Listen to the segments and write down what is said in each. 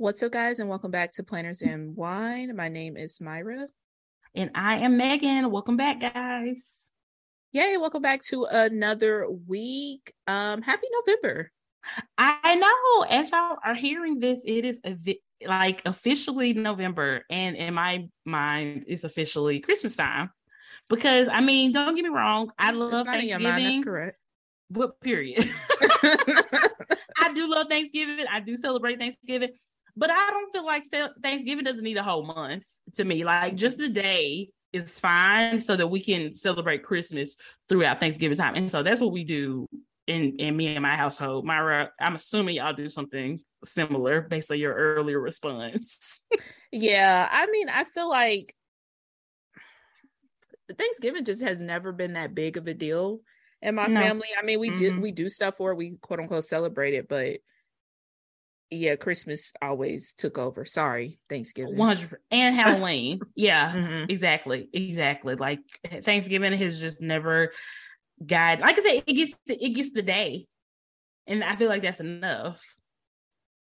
What's up, guys, and welcome back to Planners and Wine. My name is Myra. And I am Megan. Welcome back, guys. Yay, welcome back to another week. Um, happy November. I know as y'all are hearing this, it is like officially November, and in my mind, it's officially Christmas time. Because I mean, don't get me wrong, I love Thanksgiving. Mind, that's correct. But period. I do love Thanksgiving. I do celebrate Thanksgiving, but I don't feel like Thanksgiving doesn't need a whole month to me. Like just the day is fine so that we can celebrate Christmas throughout Thanksgiving time. And so that's what we do in in me and my household. Myra, I'm assuming y'all do something similar based on your earlier response. yeah, I mean, I feel like Thanksgiving just has never been that big of a deal in my no. family. I mean, we mm-hmm. did we do stuff for it, we quote unquote celebrate it, but yeah, Christmas always took over. Sorry, Thanksgiving. 100 and Halloween. yeah, mm-hmm. exactly. Exactly. Like Thanksgiving has just never got like I said, it gets the, it gets the day. And I feel like that's enough.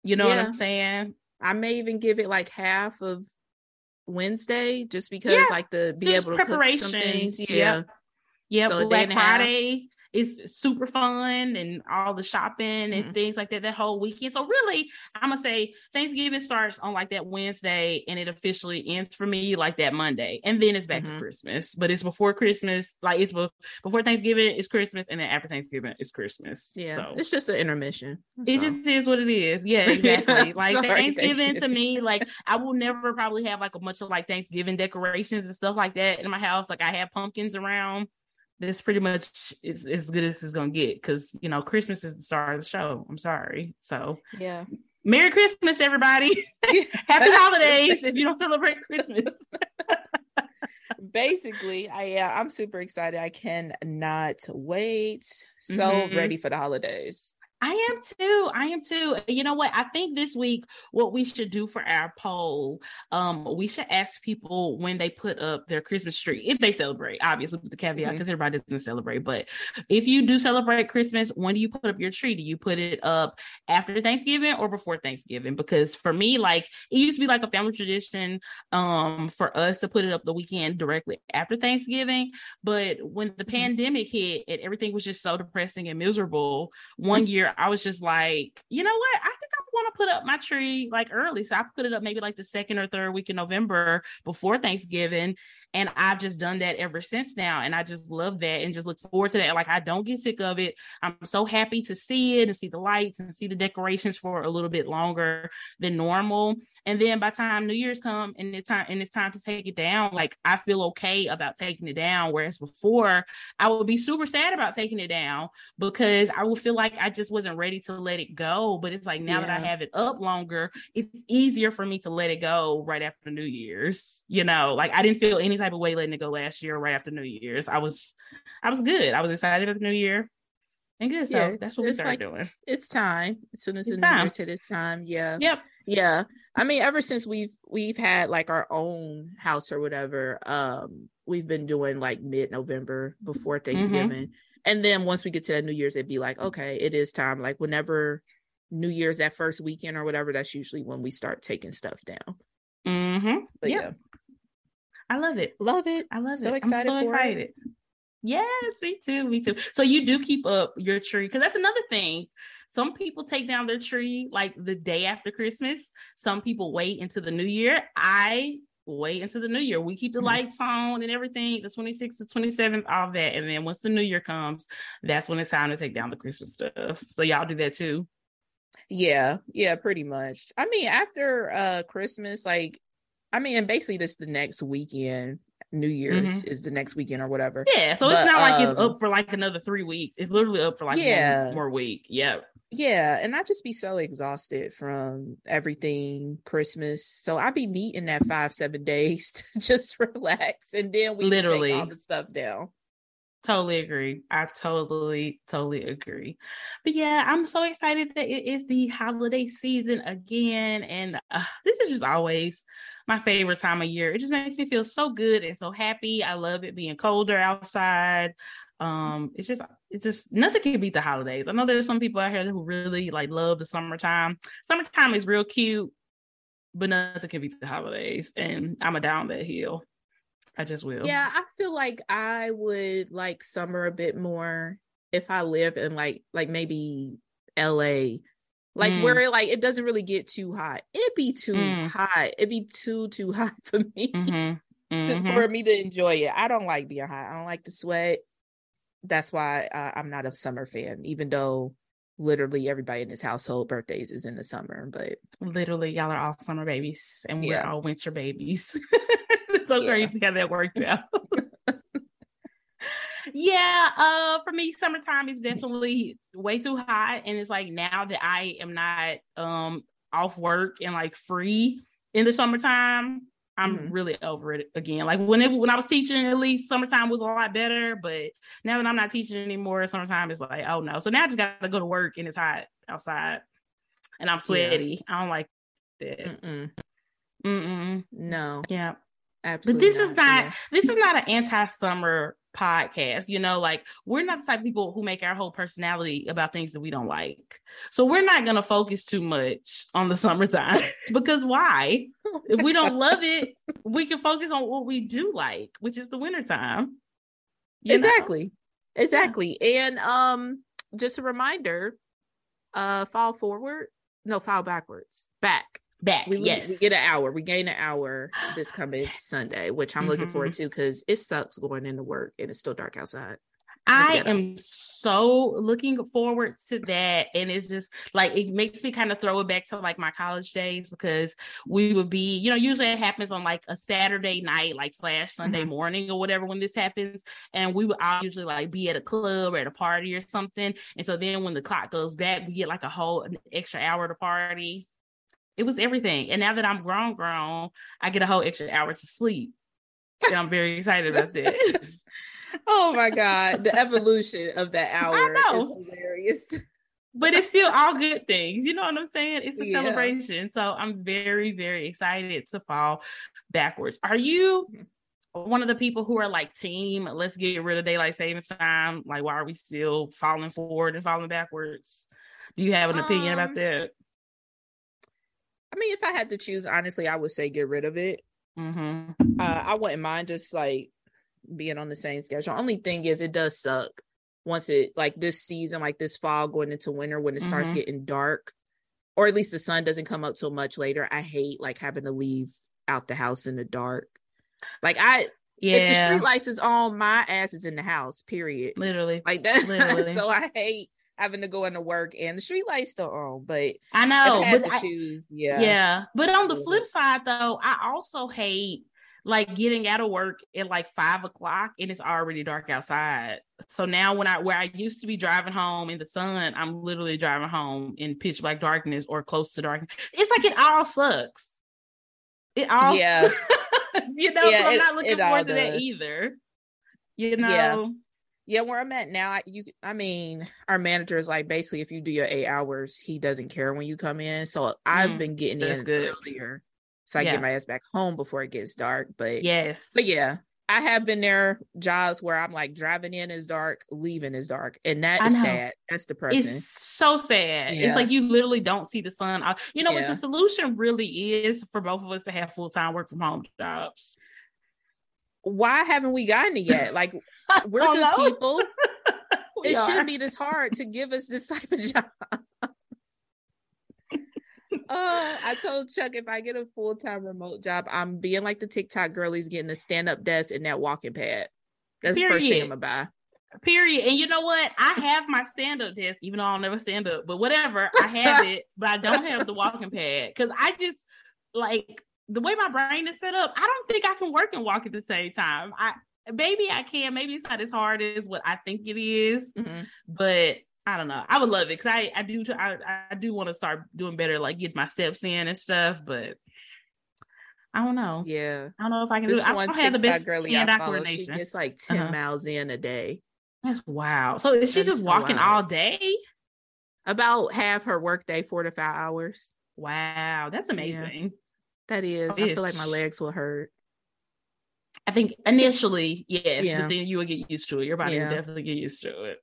You know yeah. what I'm saying? I may even give it like half of Wednesday just because yeah. like the be able to preparation. cook some things. Yeah. Yeah. Yep. So Black Friday it's super fun and all the shopping and mm-hmm. things like that that whole weekend. So really, I'm gonna say Thanksgiving starts on like that Wednesday and it officially ends for me like that Monday, and then it's back mm-hmm. to Christmas. But it's before Christmas, like it's before Thanksgiving, it's Christmas, and then after Thanksgiving, it's Christmas. Yeah, so. it's just an intermission. It just is what it is. Yeah, exactly. like Sorry, Thanksgiving to me, like I will never probably have like a bunch of like Thanksgiving decorations and stuff like that in my house. Like I have pumpkins around this pretty much is as good as it's gonna get because you know Christmas is the star of the show. I'm sorry. So yeah. Merry Christmas, everybody. Happy holidays if you don't celebrate Christmas. Basically, I yeah, I'm super excited. I cannot wait. So mm-hmm. ready for the holidays. I am too. I am too. You know what? I think this week what we should do for our poll, um, we should ask people when they put up their Christmas tree, if they celebrate, obviously with the caveat, because mm-hmm. everybody doesn't celebrate. But if you do celebrate Christmas, when do you put up your tree? Do you put it up after Thanksgiving or before Thanksgiving? Because for me, like it used to be like a family tradition um for us to put it up the weekend directly after Thanksgiving. But when the mm-hmm. pandemic hit and everything was just so depressing and miserable, one year I was just like, you know what? I think I want to put up my tree like early. So I put it up maybe like the second or third week in November before Thanksgiving. And I've just done that ever since now. And I just love that and just look forward to that. Like I don't get sick of it. I'm so happy to see it and see the lights and see the decorations for a little bit longer than normal. And then by the time New Year's come and it's time and it's time to take it down, like I feel okay about taking it down. Whereas before I would be super sad about taking it down because I would feel like I just wasn't ready to let it go. But it's like now yeah. that I have it up longer, it's easier for me to let it go right after New Year's. You know, like I didn't feel any type of way letting it go last year right after New Year's. I was I was good. I was excited for the new year. And good. So yeah, that's what we started like, doing. It's time. As soon as it's the time. New Year's hit, it's time. Yeah. Yep. Yeah. I mean, ever since we've we've had like our own house or whatever, um, we've been doing like mid November before mm-hmm. Thanksgiving. Mm-hmm. And then once we get to that New Year's, it'd be like, okay, it is time. Like whenever New Year's that first weekend or whatever, that's usually when we start taking stuff down. Mm-hmm. But yep. yeah. I love it. Love it. I love so it. Excited I'm so excited. It. Yes, me too. Me too. So you do keep up your tree because that's another thing. Some people take down their tree like the day after Christmas. Some people wait into the new year. I wait until the new year. We keep the mm-hmm. lights on and everything, the 26th, the 27th, all that. And then once the new year comes, that's when it's time to take down the Christmas stuff. So y'all do that too. Yeah, yeah, pretty much. I mean, after uh Christmas, like I mean, and basically this the next weekend. New Year's mm-hmm. is the next weekend or whatever. Yeah, so but, it's not like it's up um, for like another three weeks. It's literally up for like yeah. one more week. Yep. Yeah, and I just be so exhausted from everything Christmas. So I'd be needing that five, seven days to just relax and then we literally take all the stuff down. Totally agree. I totally, totally agree. But yeah, I'm so excited that it is the holiday season again. And uh, this is just always my favorite time of year. It just makes me feel so good and so happy. I love it being colder outside. Um, it's just, it's just nothing can beat the holidays. I know there's some people out here who really like love the summertime. Summertime is real cute, but nothing can beat the holidays. And I'm a down that hill. I just will. Yeah, I feel like I would like summer a bit more if I live in like like maybe LA. Like mm. where like it doesn't really get too hot. It'd be too mm. hot. It'd be too too hot for me mm-hmm. Mm-hmm. for me to enjoy it. I don't like being hot. I don't like to sweat. That's why uh, I'm not a summer fan, even though literally everybody in this household birthdays is in the summer. But literally, y'all are all summer babies, and we're all winter babies. so yeah. crazy how that worked out. yeah, uh, for me, summertime is definitely way too hot, and it's like now that I am not um off work and like free in the summertime, I'm mm-hmm. really over it again. Like when it, when I was teaching, at least summertime was a lot better. But now that I'm not teaching anymore, summertime is like, oh no. So now I just got to go to work and it's hot outside, and I'm sweaty. Yeah. I don't like that. Mm-mm. Mm-mm. No. Yeah. Absolutely. But this not, is not yeah. this is not an anti-summer podcast. You know, like we're not the type of people who make our whole personality about things that we don't like. So we're not gonna focus too much on the summertime because why? Oh if we don't love it, we can focus on what we do like, which is the wintertime. Exactly. Know? Exactly. Yeah. And um just a reminder, uh fall forward, no, fall backwards. Back back. We, yes, we get an hour. We gain an hour this coming Sunday, which I'm mm-hmm. looking forward mm-hmm. to because it sucks going into work and it's still dark outside. I am so looking forward to that. And it's just like it makes me kind of throw it back to like my college days because we would be, you know, usually it happens on like a Saturday night, like slash Sunday mm-hmm. morning or whatever when this happens. And we would all usually like be at a club or at a party or something. And so then when the clock goes back, we get like a whole extra hour to party. It was everything. And now that I'm grown, grown, I get a whole extra hour to sleep. And I'm very excited about that. oh my God. The evolution of that hour is hilarious. but it's still all good things. You know what I'm saying? It's a yeah. celebration. So I'm very, very excited to fall backwards. Are you one of the people who are like team, let's get rid of daylight savings time? Like, why are we still falling forward and falling backwards? Do you have an opinion um, about that? I mean, if I had to choose, honestly, I would say get rid of it. Mm-hmm. Uh, I wouldn't mind just like being on the same schedule. Only thing is, it does suck once it like this season, like this fall going into winter when it starts mm-hmm. getting dark, or at least the sun doesn't come up till much later. I hate like having to leave out the house in the dark. Like I, yeah. if the street lights is on, my ass is in the house. Period. Literally, like that. Literally. so I hate having to go into work and the street lights still on. But I know, I but I, choose, yeah, yeah. But on the flip side, though, I also hate like getting out of work at like five o'clock and it's already dark outside. So now when I where I used to be driving home in the sun, I'm literally driving home in pitch black darkness or close to darkness. It's like it all sucks. It all yeah. you know, yeah, so I'm it, not looking forward to does. that either. You know. Yeah yeah where i'm at now I, you i mean our manager is like basically if you do your eight hours he doesn't care when you come in. So i've mm, been getting in good. earlier so i yeah. get my ass back home before it gets dark but yes. but yeah i have been there jobs where i'm like driving in is dark leaving is dark and that is sad. That's depressing. It's so sad. Yeah. it's like you literally don't see the sun. You know yeah. what? The solution really is for both of us to have full-time work from home jobs why haven't we gotten it yet? Like we're good people. it are. shouldn't be this hard to give us this type of job. uh, I told Chuck if I get a full time remote job, I'm being like the TikTok girlies getting the stand up desk and that walking pad. That's Period. the first thing I'm gonna buy. Period. And you know what? I have my stand up desk, even though I'll never stand up, but whatever. I have it, but I don't have the walking pad because I just like the way my brain is set up, I don't think I can work and walk at the same time. I maybe I can, maybe it's not as hard as what I think it is, Mhm. but I don't know. I would love it because I I do I, I do want to start doing better, like get my steps in and stuff. But I don't know. Yeah. I don't know if I can do This it. I don't have the best girlie I hand-eye she coordination. gets like 10 Uh-huh. miles in a day. That's wow. So is she That just walking all day? About half her workday, four to five hours. Wow, that's amazing. That is. I feel like my legs will hurt. I think initially, yes, Yeah. but then you will get used to it. Your body Yeah. will definitely get used to it.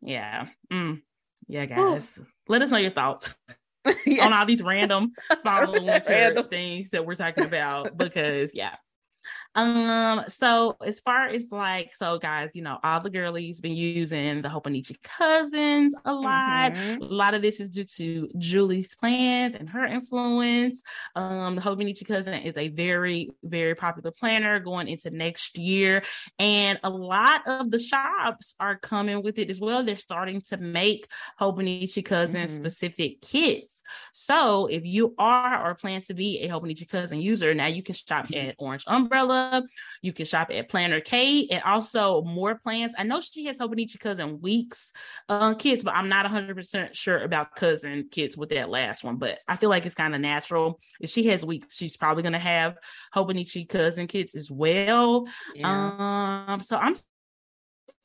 Yeah. Mm. Yeah, guys. Let us know your thoughts on all these Yes. random fall winter Random. things that we're talking about because yeah. Um, so as far as like, so guys, you know, all the girlies been using the Hobonichi cousins a lot. Mhm. A lot of this is due to Julie's plans and her influence. Um, the Hobonichi cousin is a very, very popular planner going into next year. And a lot of the shops are coming with it as well. They're starting to make Hobonichi cousin Mhm. specific kits. So if you are or plan to be a Hobonichi cousin user, now you can shop at Orange Umbrella. You can shop at Planner K and also more plans. I know she has Hobonichi cousin weeks uh, kids, but I'm not 100% sure about cousin kids with that last one. But I feel like it's kind of natural. If she has weeks, she's probably going to have Hobonichi cousin kids as well. Yeah. Um, so I'm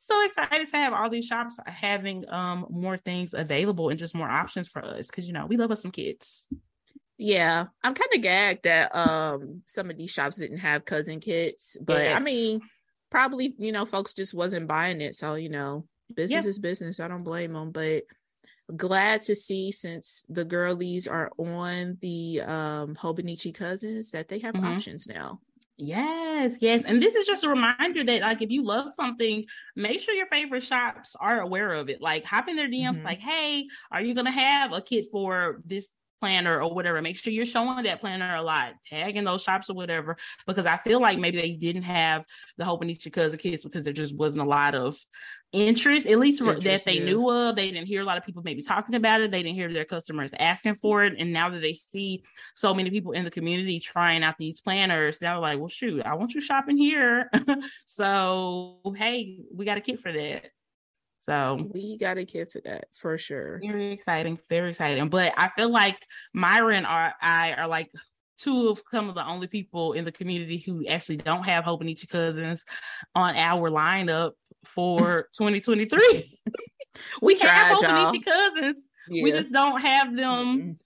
so excited to have all these shops having um more things available and just more options for us because you know we love us some kids. Yeah, I'm kind of gagged that um some of these shops didn't have cousin kits, but I mean, probably you know folks just wasn't buying it, so you know business Yeah. is business. I don't blame them, but glad to see since the girlies are on the um Hobonichi cousins that they have Mhm. options now. Yes, yes. And this is just a reminder that like if you love something, make sure your favorite shops are aware of it. Like hop in their DMs Mhm. like, "Hey, are you going to have a kit for this planner or whatever?" Make sure you're showing that planner a lot, tagging those shops or whatever because I feel like maybe they didn't have the Hope cousin kits because of kids because there just wasn't a lot of interest, at least Interest, that they yeah. knew of. They didn't hear a lot of people maybe talking about it. They didn't hear their customers asking for it. And now that they see so many people in the community trying out these planners, they're like, well, shoot, I want you shopping here. so, hey, we got a kit for that. So, We got a kit for that for sure. very exciting, very exciting. But I feel like Myra and I are like two of some of the only people in the community who actually don't have Hobonichi cousins on our lineup for 2023. We have tried, y'all. Hobonichi cousins. Yeah. We just don't have them.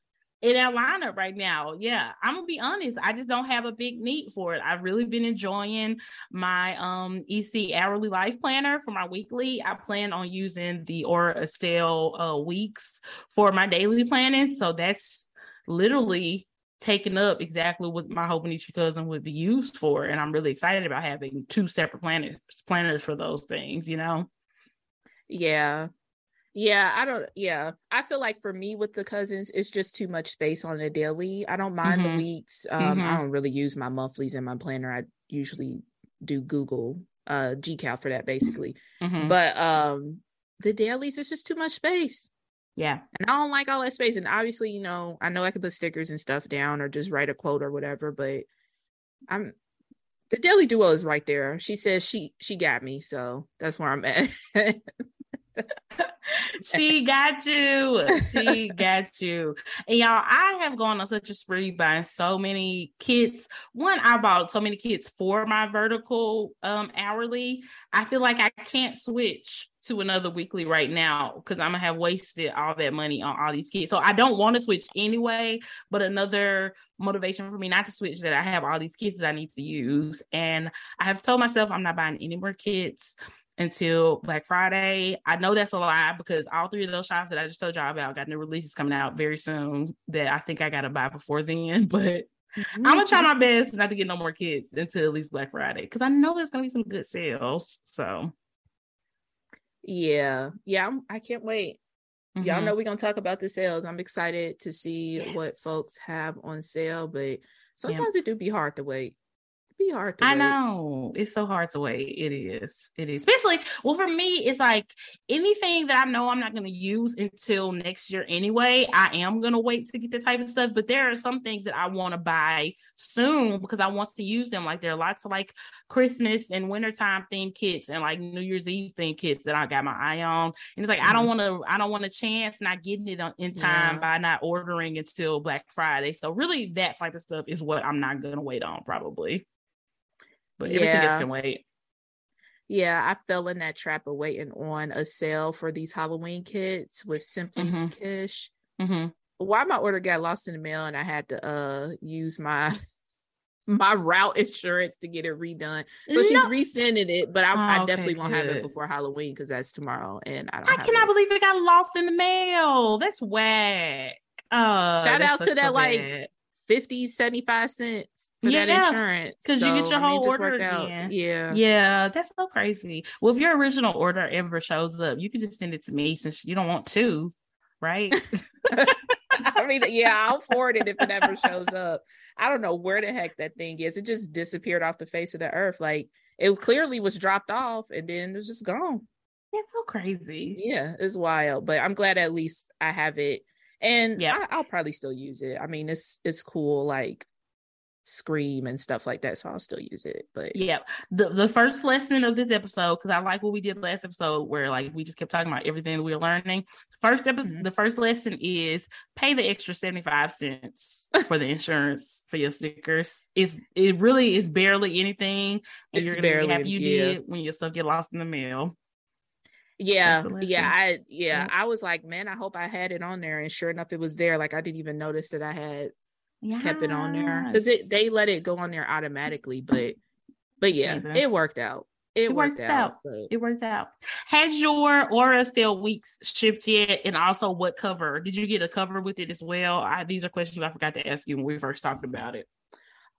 In lineup right now. Yeah, I'm gonna be honest. I just don't have a big need for it. I've really been enjoying my um EC hourly life planner for my weekly. I plan on using the Aura Estelle uh, weeks for my daily planning. So that's literally taking up exactly what my Hobonichi cousin would be used for. And I'm really excited about having two separate planners planners for those things, you know. Yeah. Yeah, I don't yeah. I feel like for me with the cousins, it's just too much space on the daily. I don't mind Mhm. the weeks. Um, I Mhm. don't really use my monthlies in my planner. I usually do Google uh GCal for that basically. Mhm. But um the dailies it's just too much space. yeah. And I don't like all that space. And obviously, you know, I know I can put stickers and stuff down or just write a quote or whatever, but I'm the daily duo is right there. She says she she got me, so that's where I'm at. she got you. She got you. And y'all, I have gone on such a spree buying so many kits. One, I bought so many kits for my vertical um hourly. I feel like I can't switch to another weekly right now because I'm gonna have wasted all that money on all these kits. So I don't want to switch anyway. But another motivation for me not to switch that I have all these kits that I need to use. And I have told myself I'm not buying any more kits until Black Friday. I know that's a lie because all three of those shops that I just told y'all about got new releases coming out very soon that I think I gotta buy before then. But I'm gonna try my best not to get no more kids until at least Black Friday because I know there's gonna be some good sales. So Yeah, yeah, I'm, I can't wait. Y'all mhm. know we're gonna talk about the sales. I'm excited to see what folks have on sale, but sometimes it do be hard to wait. Be hard to I wait. know. It's so hard to wait. It is. It is. Especially, well, for me, it's like anything that I know I'm not going to use until next year anyway. I am going to wait to get the type of stuff. But there are some things that I want to buy soon because I want to use them. Like there are lots of like Christmas and wintertime themed kits and like New Year's Eve themed kits that I got my eye on. And it's like, I don't mm-hmm. want to, I don't want to chance not getting it on, in time Yeah. by not ordering until Black Friday. So really that type of stuff is what I'm not going to wait on probably. But everything Yeah. else can wait. Yeah, I fell in that trap of waiting on a sale for these Halloween kits with Simply Mhm. Kish. Mm-hmm. Why my order got lost in the mail and I had to uh use my my route insurance to get it redone. So she's resending it, but I, Oh, I okay, definitely won't have it before Halloween because that's tomorrow, and I don't. I cannot it. believe it got lost in the mail. That's whack. Uh, Shout out to sucks that, so like, bad. 50, 75 cents for that Yeah, insurance 'cause you get your I mean, whole order out. again. Yeah. Yeah, that's so crazy. Well, if your original order ever shows up, you can just send it to me since you don't want to, right? I mean, yeah, I'll forward it if it ever shows up. I don't know where the heck that thing is. It just disappeared off the face of the earth. Like it clearly was dropped off and then it was just gone. that's so crazy. Yeah, it's wild. But I'm glad at least I have it. And Yeah. I, I'll probably still use it. I mean, it's it's cool, like scream and stuff like that. So I'll still use it. But Yeah. The the first lesson of this episode, because I like what we did last episode, where like we just kept talking about everything that we were learning. First episode, Mhm. the first lesson is pay the extra seventy five cents for the insurance for your stickers. It's it really is barely anything, and you're It's gonna barely- be happy you yeah. did when your stuff get lost in the mail. Yeah, yeah. I yeah. I was like, man, I hope I had it on there. And sure enough, it was there. Like I didn't even notice that I had kept it on there because it they let it go on there automatically but but yeah it worked out it, It worked, worked out, out. but- it worked out. Has your Aura Still Weeks shipped yet? And also, what cover? Did you get a cover with it as well? I, these are questions I forgot to ask you when we first talked about it.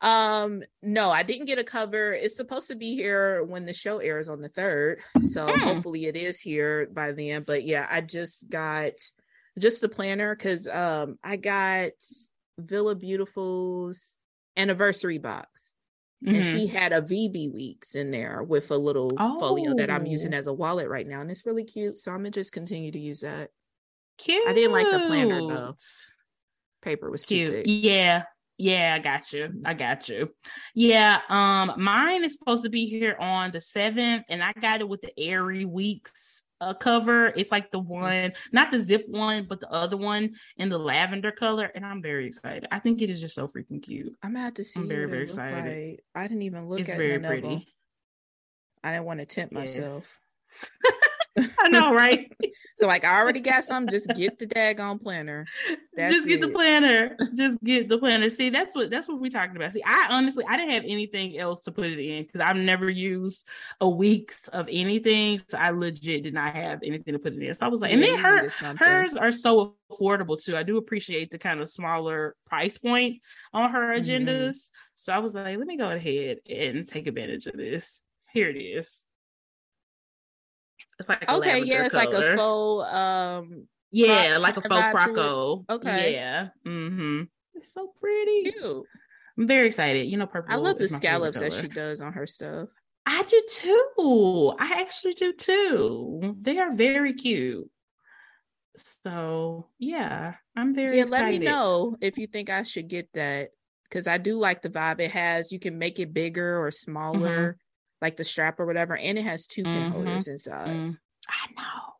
Um no i didn't get a cover it's supposed to be here when the show airs on the third so Hmm. hopefully it is here by then but yeah i just got just the planner because um i got villa beautiful's anniversary box and Mhm. she had a VB weeks in there with a little folio that I'm using Oh. as a wallet right now, and it's really cute. So I'm gonna just continue to use that. cute. I didn't like the planner, though. Paper was too Cute. Yeah. Yeah, I got you. I got you. Yeah. Um, mine is supposed to be here on the seventh, and I got it with the Airy Weeks uh, cover. It's like the one, not the zip one, but the other one in the lavender color, and I'm very excited. I think it is just so freaking cute. I'm gonna have to see. I'm very, very excited. like. I didn't even look it's at very pretty. I didn't want to tempt Yes. myself. I know, right? So like I already got some. Just get the daggone planner. That's just get the planner. Just get the planner. See, that's what that's what we're talking about. See, I honestly I didn't have anything else to put it in because I've never used a week's of anything. So I legit did not have anything to put it in. So I was like, and then her hers are so affordable too. I do appreciate the kind of smaller price point on her Mhm. agendas. So I was like, let me go ahead and take advantage of this. Here it is. It's like a Okay, yeah, it's like a faux um Yeah, like a faux croco. Okay. Yeah. Mm-hmm. It's so pretty. cute. I'm very excited. You know, purple. I love the is my favorite scallops that she does on her stuff. I do too. I actually do too. They are very cute. So yeah, I'm very yeah, excited. let me know if you think I should get that because I do like the vibe it has. You can make it bigger or smaller, like the strap or whatever, and it has 2 pin Mhm. holders inside. Mm, I know.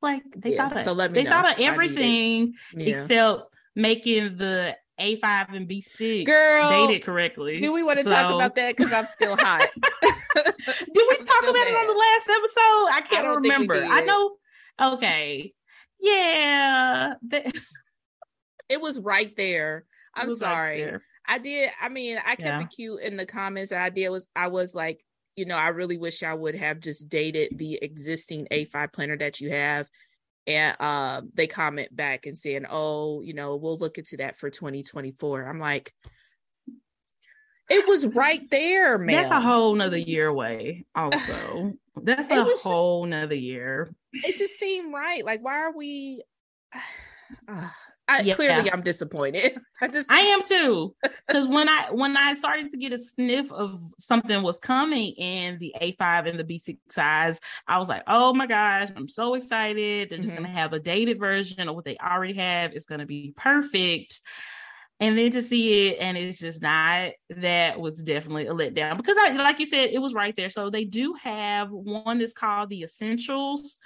Like they Yeah, thought of so let me they thought of I need it. everything Yeah, except making the A5 and B6 girl. dated correctly. Do we want to talk about that? Because I'm still hot. Did we I'm talk still about it on the last episode? I can't don't think we remember. I know. Okay. Yeah. that- It was right there. I'm it was right sorry. there. I did. I mean, I kept Yeah. it cute in the comments. I did was I was like, you know, I really wish I would have just dated the existing A5 planner that you have. And uh, they comment back and saying, "Oh, you know, we'll look into that for 2024." I'm like, it was right there, man. That's a whole nother year away. Also, that's a was just- whole nother year. It just seemed right. Like, why are we? Uh, I yeah. clearly I'm disappointed. I just I am too. Because when I when I started to get a sniff of something was coming in the A5 and the B6 size, I was like, oh my gosh, I'm so excited. They're just mm-hmm. gonna have a dated version of what they already have. It's gonna be perfect. And then to see it and it's just not, that was definitely a letdown because I like you said, it was right there. So they do have one that's called the Essentials.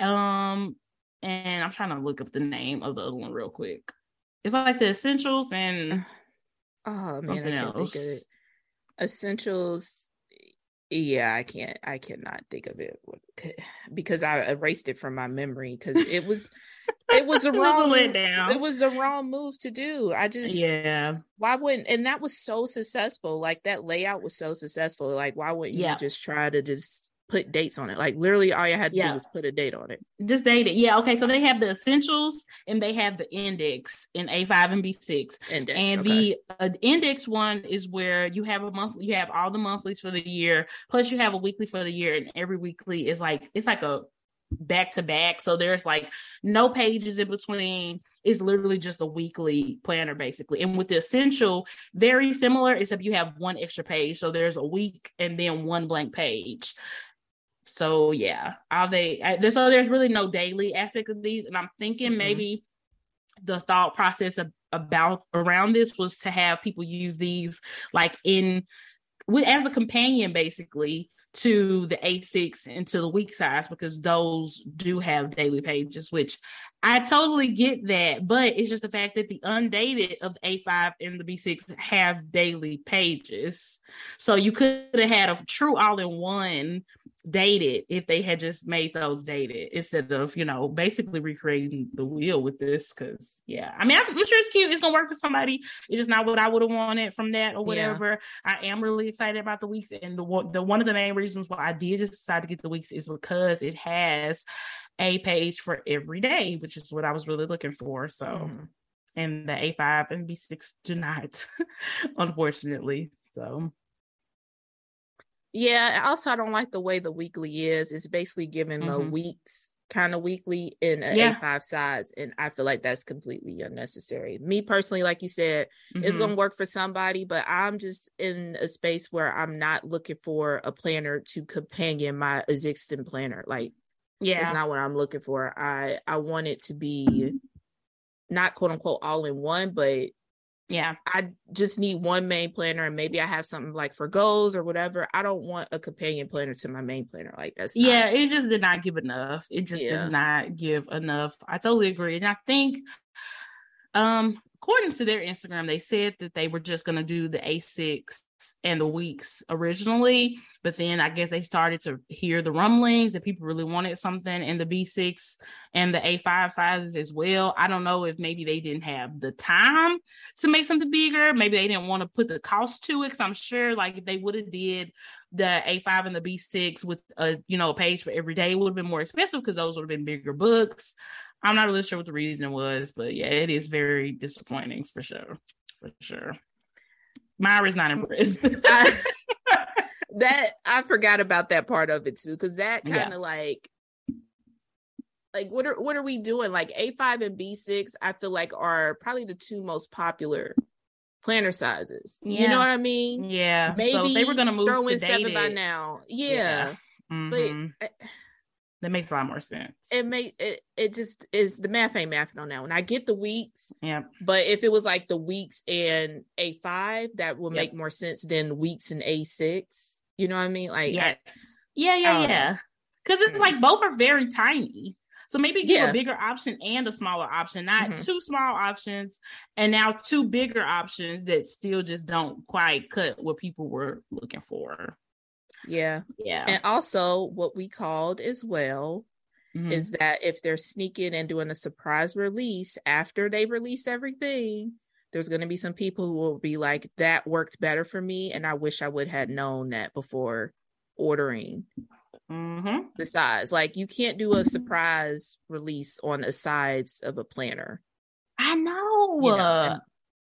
Um, and I'm trying to look up the name of the other one real quick. It's like the essentials and oh man, I can't else. think of it. Essentials. Yeah, I can't. I cannot think of it because I erased it from my memory because it was it was a wrong was a it was a wrong move to do. I just yeah. Why wouldn't and that was so successful. Like that layout was so successful. Like why wouldn't yeah. you just try to just put dates on it. Like literally all you had to yeah. do was put a date on it. Just date it. Yeah. Okay. So they have the essentials and they have the index in A5 and B6. Index, and okay. the uh, index one is where you have a month, you have all the monthlies for the year, plus you have a weekly for the year. And every weekly is like, it's like a back to back. So there's like no pages in between. It's literally just a weekly planner, basically. And with the essential, very similar, except you have one extra page. So there's a week and then one blank page. So yeah, are they? I, so there's really no daily aspect of these, and I'm thinking mm-hmm. maybe the thought process of, about around this was to have people use these like in with as a companion, basically to the A6 and to the week size because those do have daily pages, which I totally get that. But it's just the fact that the undated of the A5 and the B6 have daily pages. So you could have had a true all in one dated if they had just made those dated instead of you know basically recreating the wheel with this because yeah. I mean i'm sure it's cute. It's gonna work for somebody. It's just not what i would have wanted from that or whatever. Yeah. i am really excited about the weeks and the, the one of the main reasons why i did just decide to get the weeks is because it has a page for every day which is what i was really looking for so. Mm-hmm. and the a5 and b6 do not unfortunately so yeah. Also, I don't like the way the weekly is. It's basically giving mm-hmm. the weeks kind of weekly in a yeah. A5 sides. And I feel like that's completely unnecessary. Me personally, like you said, mm-hmm. it's going to work for somebody, but I'm just in a space where I'm not looking for a planner to companion my existing planner. Like, yeah, it's not what I'm looking for. I I want it to be not quote unquote all in one, but yeah. I just need one main planner and maybe I have something like for goals or whatever. I don't want a companion planner to my main planner. Like that's not... yeah, it just did not give enough. It just yeah. does not give enough. I totally agree. And I think um according to their Instagram, they said that they were just gonna do the A6 and the weeks originally, but then I guess they started to hear the rumblings that people really wanted something in the B6 and the A5 sizes as well. I don't know if maybe they didn't have the time to make something bigger. Maybe they didn't want to put the cost to it because I'm sure like if they would have did the A5 and the B6 with a you know a page for every day, would have been more expensive because those would have been bigger books. I'm not really sure what the reason was, but yeah, it is very disappointing for sure. For sure. Myra's not impressed. I, that I forgot about that part of it too, because that kind of yeah. like like what are what are we doing? Like A5 and B6, I feel like are probably the two most popular planner sizes. Yeah. You know what I mean? Yeah. Maybe so they were gonna move throw in seven by now. Yeah. yeah. Mm-hmm. But that makes a lot more sense. It may it, it just is the math ain't mathing on that one. I get the weeks, yeah. But if it was like the weeks and A five, that would yep. make more sense than weeks and A six. You know what I mean? Like yes. I, yeah, yeah, yeah. Because it's like both are very tiny. So maybe give yeah. a bigger option and a smaller option, not mm-hmm. two small options and now two bigger options that still just don't quite cut what people were looking for. Yeah. Yeah. And also, what we called as well mm-hmm. is that if they're sneaking and doing a surprise release after they release everything, there's going to be some people who will be like, that worked better for me. And I wish I would have known that before ordering mm-hmm. the size. Like, you can't do a surprise release on the sides of a planner. I know. You know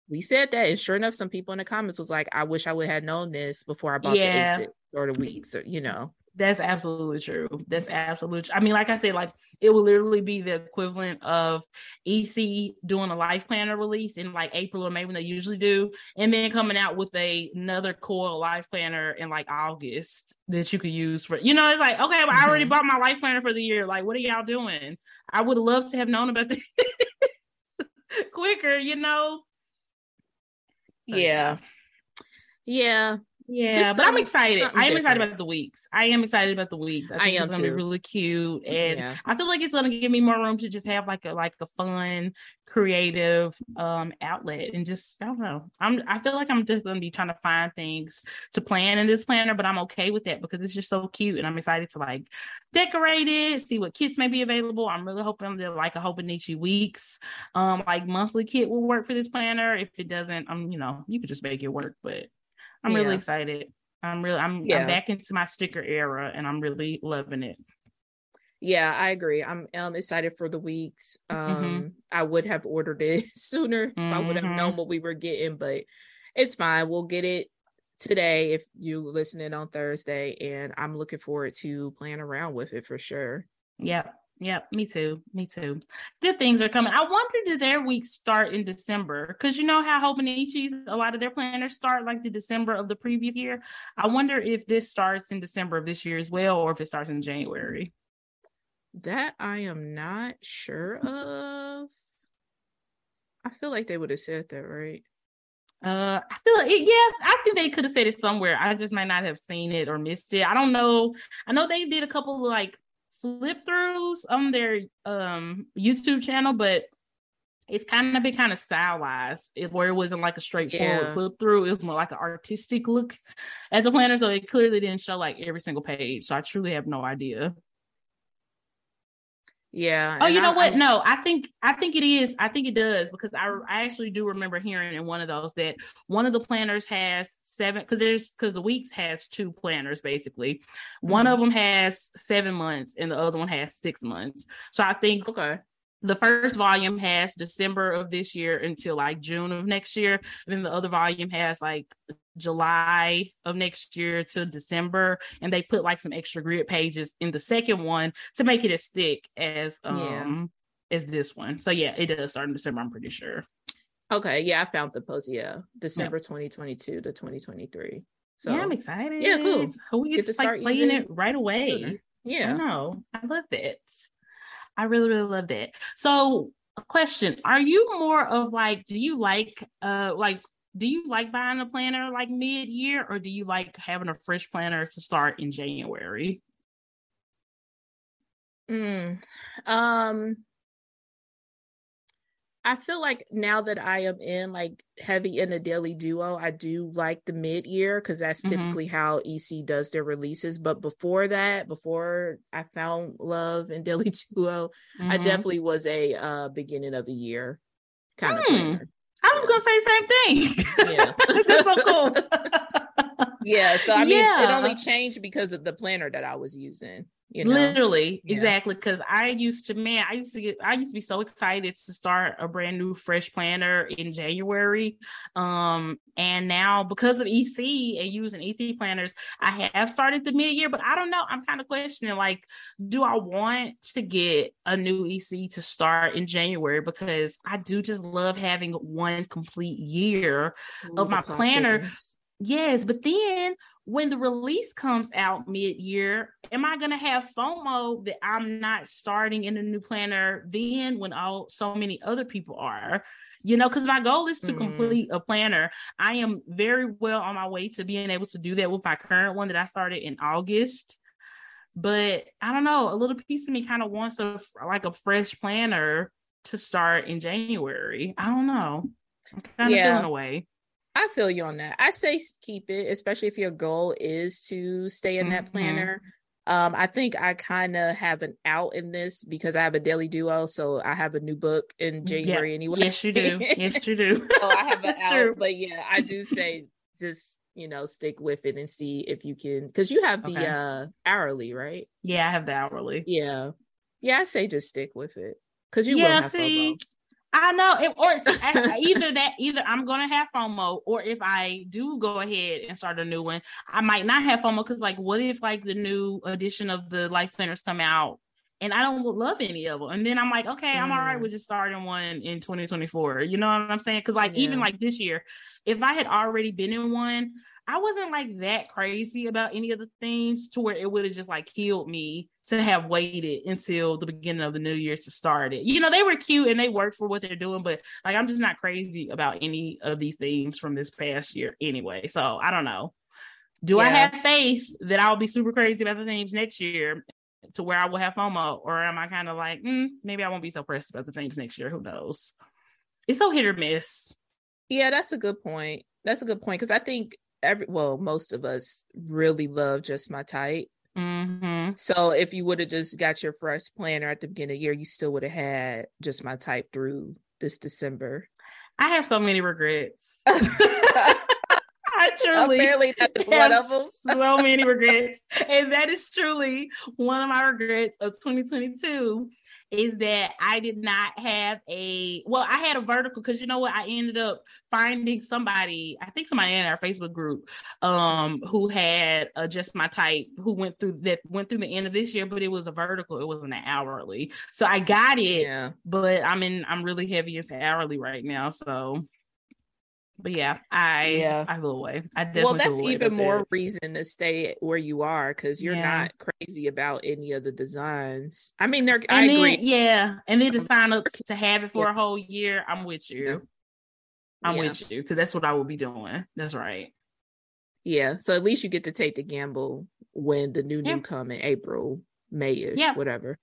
we said that, and sure enough, some people in the comments was like, "I wish I would have known this before I bought yeah. the A6 or the weeks, or you know." That's absolutely true. That's absolutely. True. I mean, like I said, like it will literally be the equivalent of EC doing a life planner release in like April or May when they usually do, and then coming out with a another core life planner in like August that you could use for. You know, it's like okay, well. I already mm-hmm. bought my life planner for the year. Like, what are y'all doing? I would love to have known about this quicker. You know. Yeah. Yeah. But I'm excited. I am excited about the weeks. I am excited about the weeks. I think I am it's gonna too. be really cute, and yeah. I feel like it's gonna give me more room to just have like a like a fun, creative um outlet, and just I don't know. I'm I feel like I'm just gonna be trying to find things to plan in this planner, but I'm okay with that because it's just so cute, and I'm excited to like decorate it, see what kits may be available. I'm really hoping that like a Hobonichi weeks, um, like monthly kit will work for this planner. If it doesn't, I'm you know you could just make it work, but I'm yeah. really excited. I'm really I'm, yeah. I'm back into my sticker era and I'm really loving it. Yeah, I agree. I'm I'm excited for the weeks. Mm-hmm. Um mm-hmm. I would have ordered it sooner mm-hmm. if I would have known mm-hmm. what we were getting, but it's fine. We'll get it today if you listening on Thursday and I'm looking forward to playing around with it for sure. Yeah. Yeah, me too. Me too. Good things are coming. I wonder did their week start in December? Because you know how Hobonichi, a lot of their planners start like the December of the previous year. I wonder if this starts in December of this year as well, or if it starts in January. That I am not sure of. I feel like they would have said that, right? Uh, I feel like it, yeah, I think they could have said it somewhere. I just might not have seen it or missed it. I don't know. I know they did a couple of like flip throughs on their um YouTube channel, but it's kind of been kind of stylized it, where it wasn't like a straightforward yeah. flip through. It was more like an artistic look at the planner. So it clearly didn't show like every single page. So I truly have no idea. Yeah. Oh, you know I, what? I, no, I think I think it is. I think it does because I I actually do remember hearing in one of those that one of the planners has seven because there's because the weeks has two planners basically. Mm-hmm. One of them has seven months and the other one has six months. So I think okay the first volume has December of this year until like June of next year. And then the other volume has like July of next year to December. And they put like some extra grid pages in the second one to make it as thick as um yeah. as this one. So yeah, it does start in December, I'm pretty sure. Okay. Yeah, I found the post. Yeah. December 2022 to 2023. So yeah, I'm excited. Yeah, cool. So we get, get to start playing it right away. Yeah. I know. I love it. I really, really love that. So a question, are you more of like, do you like uh like do you like buying a planner like mid year or do you like having a fresh planner to start in January? Mm, um I feel like now that I am in like heavy in the daily duo, I do like the mid year because that's mm-hmm. typically how EC does their releases. But before that, before I found love in daily duo, mm-hmm. I definitely was a uh, beginning of the year kind mm. of planner. I was gonna say the same thing. Yeah, that's so cool. yeah, so I mean, yeah. it only changed because of the planner that I was using. You know? Literally, yeah. exactly. Because I used to, man, I used to get, I used to be so excited to start a brand new fresh planner in January. Um, and now because of EC and using EC planners, I have started the mid year, but I don't know. I'm kind of questioning, like, do I want to get a new EC to start in January? Because I do just love having one complete year Ooh, of my planner. Yes, but then when the release comes out mid-year, am I going to have FOMO that I'm not starting in a new planner then when all so many other people are? You know, because my goal is to mm-hmm. complete a planner. I am very well on my way to being able to do that with my current one that I started in August. But I don't know, a little piece of me kind of wants a like a fresh planner to start in January. I don't know. I'm kind of yeah. feeling away. I feel you on that. I say keep it, especially if your goal is to stay in mm-hmm. that planner. Um, I think I kind of have an out in this because I have a daily duo, so I have a new book in January yeah. anyway. Yes, you do. Yes, you do. so I have an out, true. but yeah, I do say just you know stick with it and see if you can because you have the okay. uh hourly, right? Yeah, I have the hourly. Yeah, yeah. I say just stick with it because you yeah. see, FOMO. I know, it, or either that, either I'm gonna have FOMO, or if I do go ahead and start a new one, I might not have FOMO because, like, what if like the new edition of the life planners come out and I don't love any of them, and then I'm like, okay, I'm all right mm. with just starting one in 2024. You know what I'm saying? Because like yeah. even like this year, if I had already been in one, I wasn't like that crazy about any of the themes to where it would have just like killed me to have waited until the beginning of the new year to start it. You know, they were cute and they worked for what they're doing, but like I'm just not crazy about any of these themes from this past year anyway. So I don't know. Do yeah. I have faith that I'll be super crazy about the themes next year to where I will have FOMO? Or am I kind of like, mm, maybe I won't be so pressed about the themes next year? Who knows? It's so hit or miss. Yeah, that's a good point. That's a good point because I think every well, most of us really love just my type. Mm-hmm. So if you would have just got your fresh planner at the beginning of the year, you still would have had just my type through this December. I have so many regrets. I truly apparently that's one of them. so many regrets, and that is truly one of my regrets of 2022 is that I did not have a well, I had a vertical because you know what? I ended up finding somebody, I think somebody in our Facebook group, um, who had uh, just my type, who went through that went through the end of this year, but it was a vertical, it wasn't an hourly. So I got it, yeah. but I'm in I'm really heavy into hourly right now. So but yeah, I yeah I flew away. I definitely well, that's even more it. reason to stay where you are because you're yeah. not crazy about any of the designs. I mean, they're and I then, agree. Yeah, and then to um, sign up to have it for yeah. a whole year, I'm with you. I'm with you because that's what I will be doing. That's right. Yeah, so at least you get to take the gamble when the new new come in April, Mayish, yeah. whatever.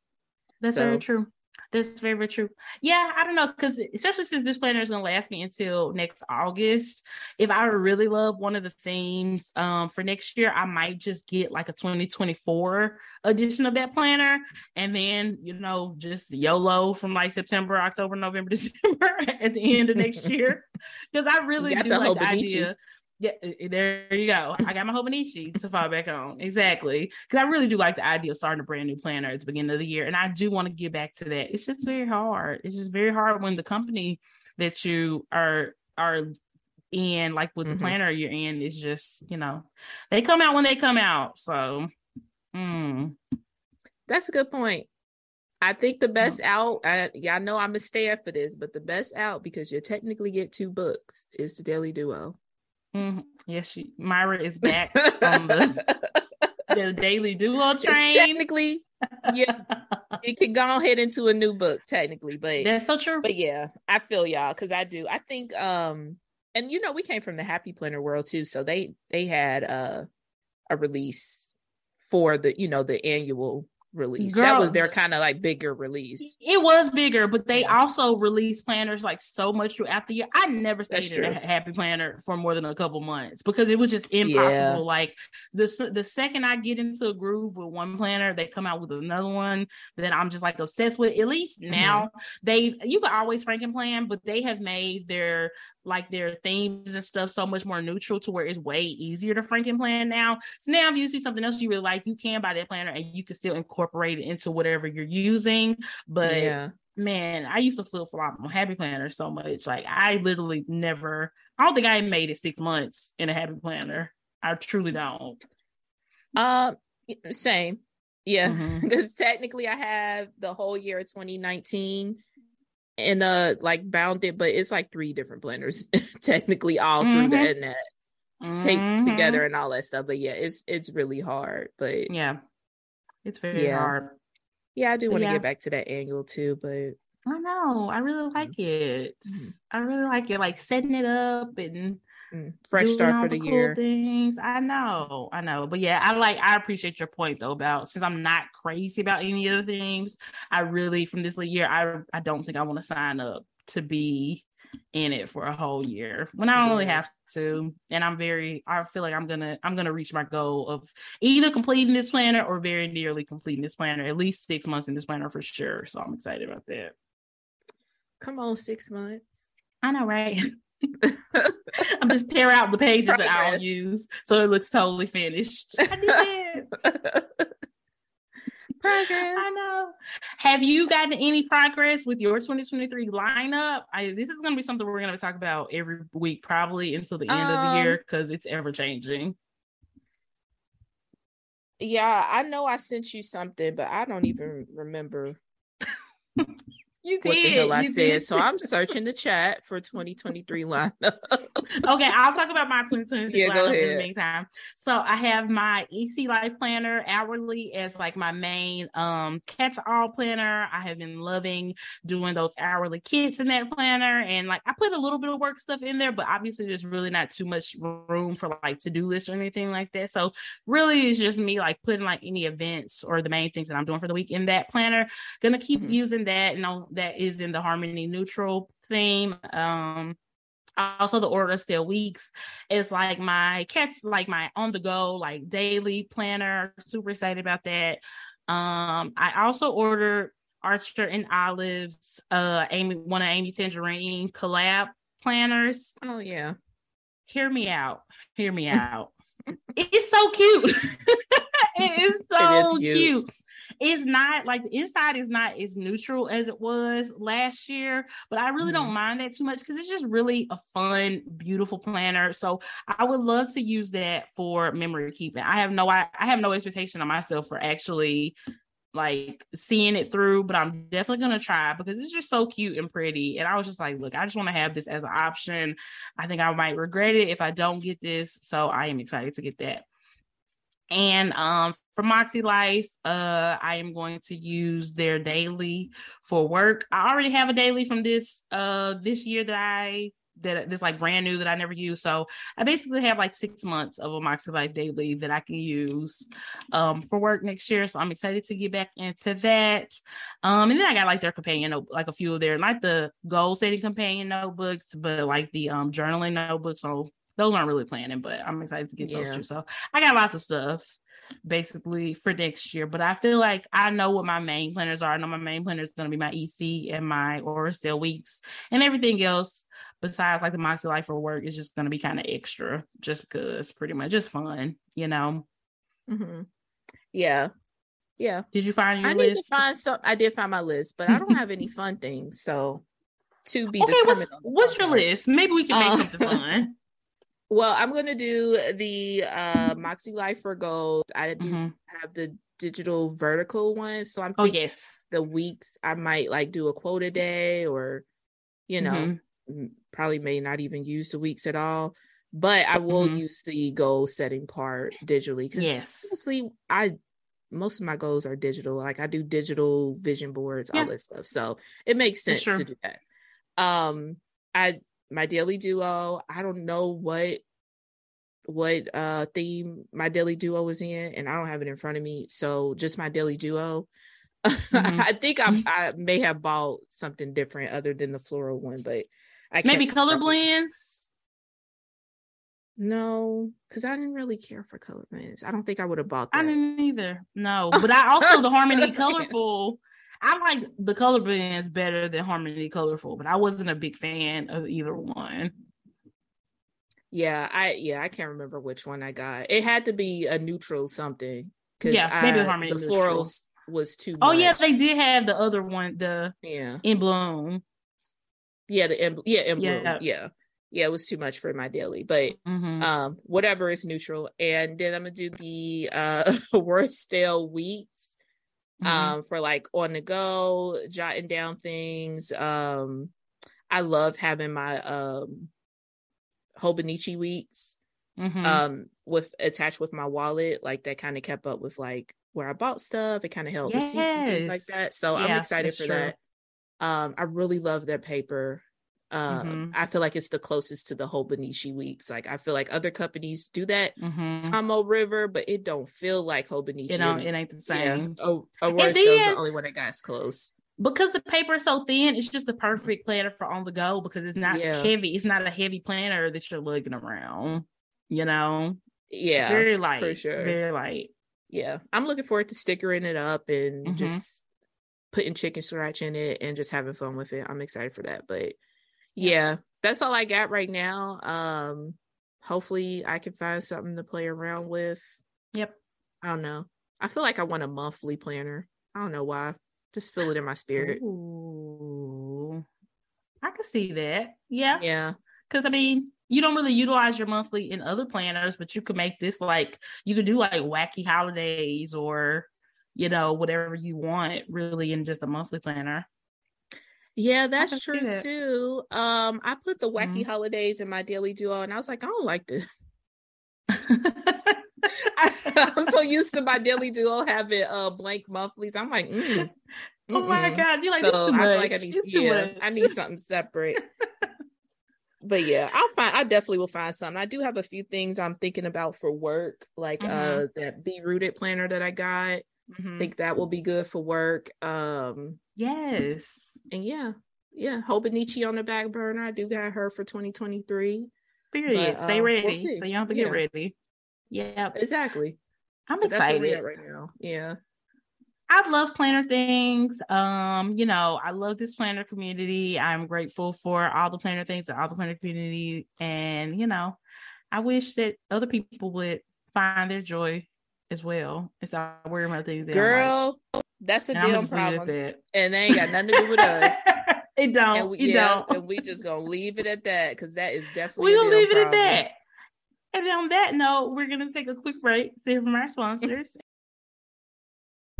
That's so, very true. That's very, very true. Yeah, I don't know, because especially since this planner is gonna last me until next August. If I really love one of the themes um, for next year, I might just get like a 2024 edition of that planner, and then you know just YOLO from like September, October, November, December at the end of next year. Because I really do like the idea yeah, there you go. I got my Hobonichi to fall back on. Exactly. Because I really do like the idea of starting a brand new planner at the beginning of the year. And I do want to get back to that. It's just very hard. It's just very hard when the company that you are are in, like with mm-hmm. the planner you're in, is just, you know, they come out when they come out. So mm. that's a good point. I think the best mm. out, I, yeah, I know I'm a stand for this, but the best out because you technically get two books is the Daily Duo. Mm-hmm. Yes, she Myra is back on the, the daily duo train. It's technically, yeah, it can go ahead into a new book, technically, but that's so true. But yeah, I feel y'all because I do. I think, um, and you know, we came from the Happy Planner world too, so they they had uh, a release for the you know the annual release. Girl, that was their kind of like bigger release. It was bigger, but they yeah. also released planners like so much throughout the year. I never stayed in a happy planner for more than a couple months because it was just impossible. Yeah. Like the the second I get into a groove with one planner, they come out with another one that I'm just like obsessed with. At least mm-hmm. now mm-hmm. they you can always Franken plan, but they have made their like their themes and stuff so much more neutral to where it's way easier to Franken plan now. So now if you see something else you really like, you can buy that planner and you can still incorporate it into whatever you're using. But yeah. man, I used to flip flop on Happy Planner so much. Like I literally never I don't think I made it six months in a Happy Planner. I truly don't. Um uh, same. Yeah. Because mm-hmm. technically I have the whole year of 2019 and uh like bounded, but it's like three different blenders technically all mm-hmm. through the mm-hmm. internet. It's taped together mm-hmm. and all that stuff. But yeah, it's it's really hard. But yeah, it's very yeah. hard. Yeah, I do want to yeah. get back to that annual too, but I know I really like it. Mm-hmm. I really like it, like setting it up and fresh start for the, the year. things. I know, I know, but yeah, I like. I appreciate your point though about since I'm not crazy about any of the things. I really from this year, I I don't think I want to sign up to be in it for a whole year when I don't really have to. And I'm very, I feel like I'm gonna, I'm gonna reach my goal of either completing this planner or very nearly completing this planner, at least six months in this planner for sure. So I'm excited about that. Come on, six months. I know, right? Just tear out the pages Progress. that I'll use so it looks totally finished. Progress. I know. Have you gotten any progress with your 2023 lineup? I, this is going to be something we're going to talk about every week, probably until the end um, of the year, because it's ever changing. Yeah, I know I sent you something, but I don't even remember. You what did. the hell I you said. did. So I'm searching the chat for 2023 lineup. okay, I'll talk about my 2023 Yeah, lineup in the meantime. So I have my EC Life Planner hourly as like my main um catch-all planner. I have been loving doing those hourly kits in that planner, and like I put a little bit of work stuff in there, but obviously there's really not too much room for like to-do lists or anything like that. So really, it's just me like putting like any events or the main things that I'm doing for the week in that planner. Gonna keep Mhm. using that, and I'll- that is in the harmony neutral theme. Um, also the order still weeks is like my catch like my on the go like daily planner super excited about that um i also ordered archer and olives uh amy one of amy tangerine collab planners oh yeah. hear me out hear me out it's so cute it is so cute. cute. It's not like the inside is not as neutral as it was last year, but I really don't mm-hmm. mind that too much because it's just really a fun, beautiful planner. So I would love to use that for memory keeping. I have no I, I have no expectation on myself for actually like seeing it through, but I'm definitely gonna try because it's just so cute and pretty. And I was just like, look, I just want to have this as an option. I think I might regret it if I don't get this. So I am excited to get that. And um for Moxie Life, uh I am going to use their daily for work. I already have a daily from this uh this year that I that this like brand new that I never used. So I basically have like six months of a Moxie Life daily that I can use um for work next year. So I'm excited to get back into that. Um and then I got like their companion like a few of their like the goal setting companion notebooks, but like the um journaling notebooks. So those aren't really planning, but I'm excited to get those Yeah. two. So I got lots of stuff basically for next year. But I feel like I know what my main planners are. I know my main planner is going to be my EC and my Sale weeks, and everything else besides like the Moxie Life for work is just going to be kind of extra, just because pretty much just fun, you know. hmm Yeah. Yeah. Did you find your I need list? to find some I did find my list, but I don't have any fun things. So to be okay, determined. what's, what's your list? Maybe we can make Uh, something fun. Well, I'm gonna do the uh Moxie Life for Gold. I do Mhm. have the digital vertical one. So I'm Oh yes, the weeks I might like do a quote a day or you know, Mhm. probably may not even use the weeks at all. But I will Mhm. use the goal setting part digitally because yes, honestly, I most of my goals are digital. Like I do digital vision boards, all Yeah. this stuff. So it makes sense sure. to do that. Um, I my daily duo. I don't know what what uh theme my daily duo is in, and I don't have it in front of me. So just my daily duo. Mhm. I think I, Mhm. I may have bought something different other than the floral one, but I can't maybe color blends. No, because I didn't really care for color blends. I don't think I would have bought that. I didn't either. No, but I also the Harmony Colorful. I like the color blends better than Harmony Colorful, but I wasn't a big fan of either one. Yeah, I yeah, I can't remember which one I got. It had to be a neutral something. Because Yeah, maybe I, Harmony the Neutral. florals was too Oh yeah, they did have the other one, the yeah. in bloom. Yeah, the em- yeah, in bloom. Yeah. Yeah. Yeah, it was too much for my daily. But Mhm. um whatever is neutral. And then I'm gonna do the uh worst stale weeks. Mhm. um for like on the go jotting down things um i love having my um hobonichi weeks Mhm. um with attached with my wallet like that kind of kept up with like where i bought stuff it kind of held receipts and things like that so i'm excited for true. that um i really love their paper um Mhm. i feel like it's the closest to the hobonichi weeks like i feel like other companies do that Mhm. Tomoe River but it don't feel like hobonichi It don't. It ain't the yeah, same. oh, Stale's then- the only one that got close. because the paper is so thin, it's just the perfect planner for on the go because it's not Yeah. heavy. It's not a heavy planner that you're lugging around. You know, Yeah, very light, For sure. very light. yeah. I'm looking forward to stickering it up and Mhm. just putting chicken scratch in it and just having fun with it. I'm excited for that. But yeah, that's all I got right now. Um, hopefully I can find something to play around with. Yep. I don't know. I feel like I want a monthly planner. I don't know why. Just feel it in my spirit. Ooh. I can see that. Yeah. Yeah. Because I mean, you don't really utilize your monthly in other planners, but you could make this like you could do like wacky holidays or you know whatever you want really in just a monthly planner. Yeah, that's true too. Um, I put the wacky mm-hmm. holidays in my daily duo, and I was like, I don't like this. I, am so used to my daily duo having uh blank monthlies. I'm like, mm, oh my god, you like so this too much. I like I need, yeah, I need something separate. but yeah, I'll find. I definitely will find something. I do have a few things I'm thinking about for work, like mm-hmm. uh that Be Rooted planner that I got. Mm-hmm. I think that will be good for work. Um, yes and yeah, yeah, Hobonichi on the back burner. I do got her for 2023. Period. But, Stay uh, ready. We'll so you don't have to yeah. get ready. Yeah, exactly. I'm but excited right now. Yeah. I love planner things. Um, you know, I love this planner community. I'm grateful for all the planner things and all the planner community. And, you know, I wish that other people would find their joy as well. It's all wearing my things. Girl, that's a damn problem. And they ain't got nothing to do with us. it don't. And we, it yeah, don't. And we just gonna leave it at that because that is definitely we gonna leave it at that. And on that note, we're gonna take a quick break to hear from our sponsors.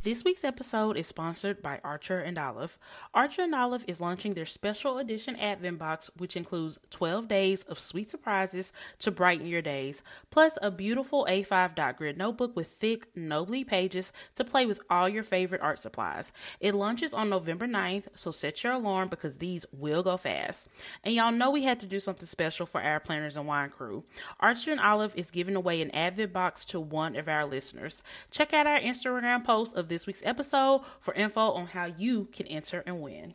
This week's episode is sponsored by Archer and Olive. Archer and Olive is launching their special edition Advent box, which includes 12 days of sweet surprises to brighten your days, plus a beautiful A5 dot grid notebook with thick, nobly pages to play with all your favorite art supplies. It launches on November 9th, so set your alarm because these will go fast. And y'all know we had to do something special for our planners and wine crew. Archer and Olive is giving away an Advent box to one of our listeners. Check out our Instagram post of this week's episode for info on how you can enter and win.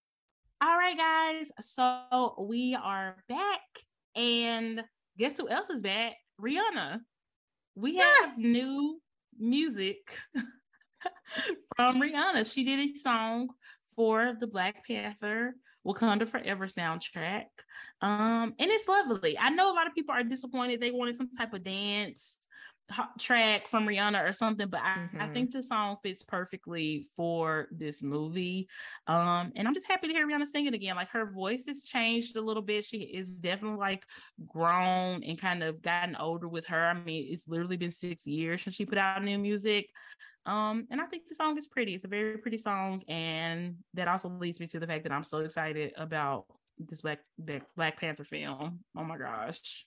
Right, guys. So we are back, and guess who else is back? Rihanna. We have new music from Rihanna. She did a song for the Black Panther Wakanda Forever soundtrack. Um, and it's lovely. I know a lot of people are disappointed. They wanted some type of dance track from Rihanna or something, but I, mm-hmm. I, think the song fits perfectly for this movie. Um, and I'm just happy to hear Rihanna sing it again. Like her voice has changed a little bit. She is definitely like grown and kind of gotten older with her. I mean, it's literally been six years since she put out new music. Um, and I think the song is pretty. It's a very pretty song, and that also leads me to the fact that I'm so excited about this Black Black Panther film. Oh my gosh.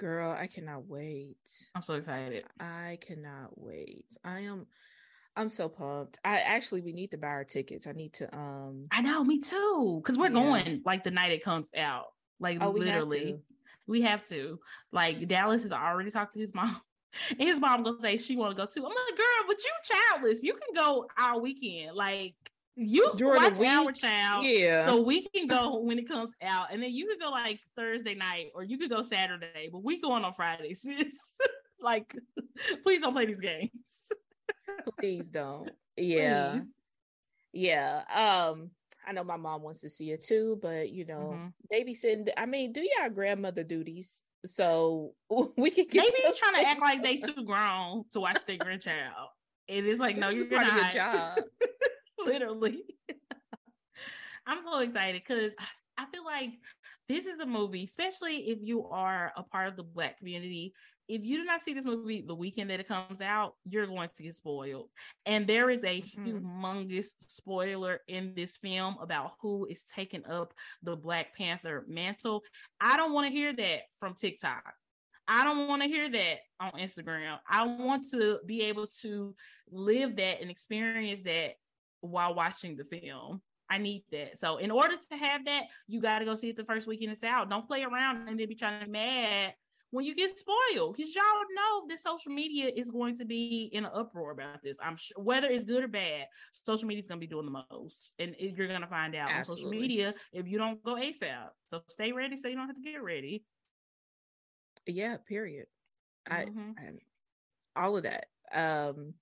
Girl, I cannot wait. I'm so excited. I cannot wait. I am I'm so pumped. I actually we need to buy our tickets. I need to um I know, me too. Cause we're yeah. going like the night it comes out. Like oh, literally. We have, we have to. Like Dallas has already talked to his mom. And his mom gonna say she wanna go too. I'm like, girl, but you childless. You can go our weekend. Like you during watch the week, our child, yeah. So we can go when it comes out, and then you could go like Thursday night, or you could go Saturday, but we going on Friday, sis. like, please don't play these games. please don't. Yeah, please. yeah. Um, I know my mom wants to see it too, but you know, mm-hmm. babysitting. I mean, do y'all grandmother duties so we can get. Maybe trying to act like they too grown to watch their grandchild. And It is like, no, you're not. Your job. literally. I'm so excited because I feel like this is a movie, especially if you are a part of the Black community. If you do not see this movie the weekend that it comes out, you're going to get spoiled. And there is a mm-hmm. humongous spoiler in this film about who is taking up the Black Panther mantle. I don't want to hear that from TikTok. I don't want to hear that on Instagram. I want to be able to live that and experience that while watching the film. I need that. So in order to have that, you got to go see it the first weekend it's out. Don't play around and then be trying to be mad when you get spoiled because y'all know that social media is going to be in an uproar about this i'm sure whether it's good or bad social media is going to be doing the most and you're going to find out Absolutely. on social media if you don't go asap so stay ready so you don't have to get ready yeah period mm-hmm. I, I all of that um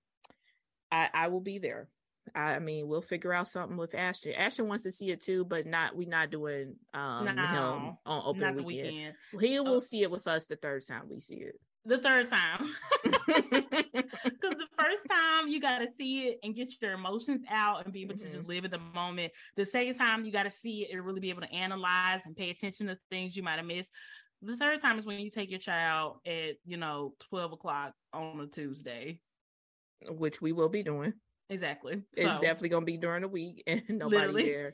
i i will be there I mean, we'll figure out something with Ashton. Ashton wants to see it too, but not we're not doing um no, him on open weekend. weekend. He will oh. see it with us the third time we see it. The third time. Because the first time you gotta see it and get your emotions out and be able mm-hmm. to just mm-hmm. live in the moment. The second time you gotta see it and really be able to analyze and pay attention to things you might have missed. The third time is when you take your child at, you know, 12 o'clock on a Tuesday. Which we will be doing. Exactly. It's so. definitely gonna be during the week and nobody Literally. there.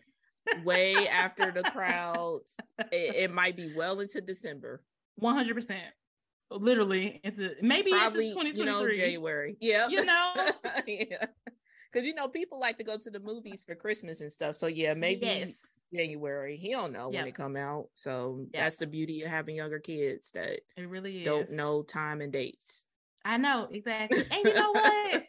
Way after the crowds. It, it, might be well into December. One hundred percent. Literally, it's a, maybe Probably, it's 2023. You January. Yeah. You know. yeah. Because you know, people like to go to the movies for Christmas and stuff. So yeah, maybe yes. January. He don't know yep. when it come out. So yep. that's the beauty of having younger kids that it really is. don't know time and dates. I know exactly. And you know what?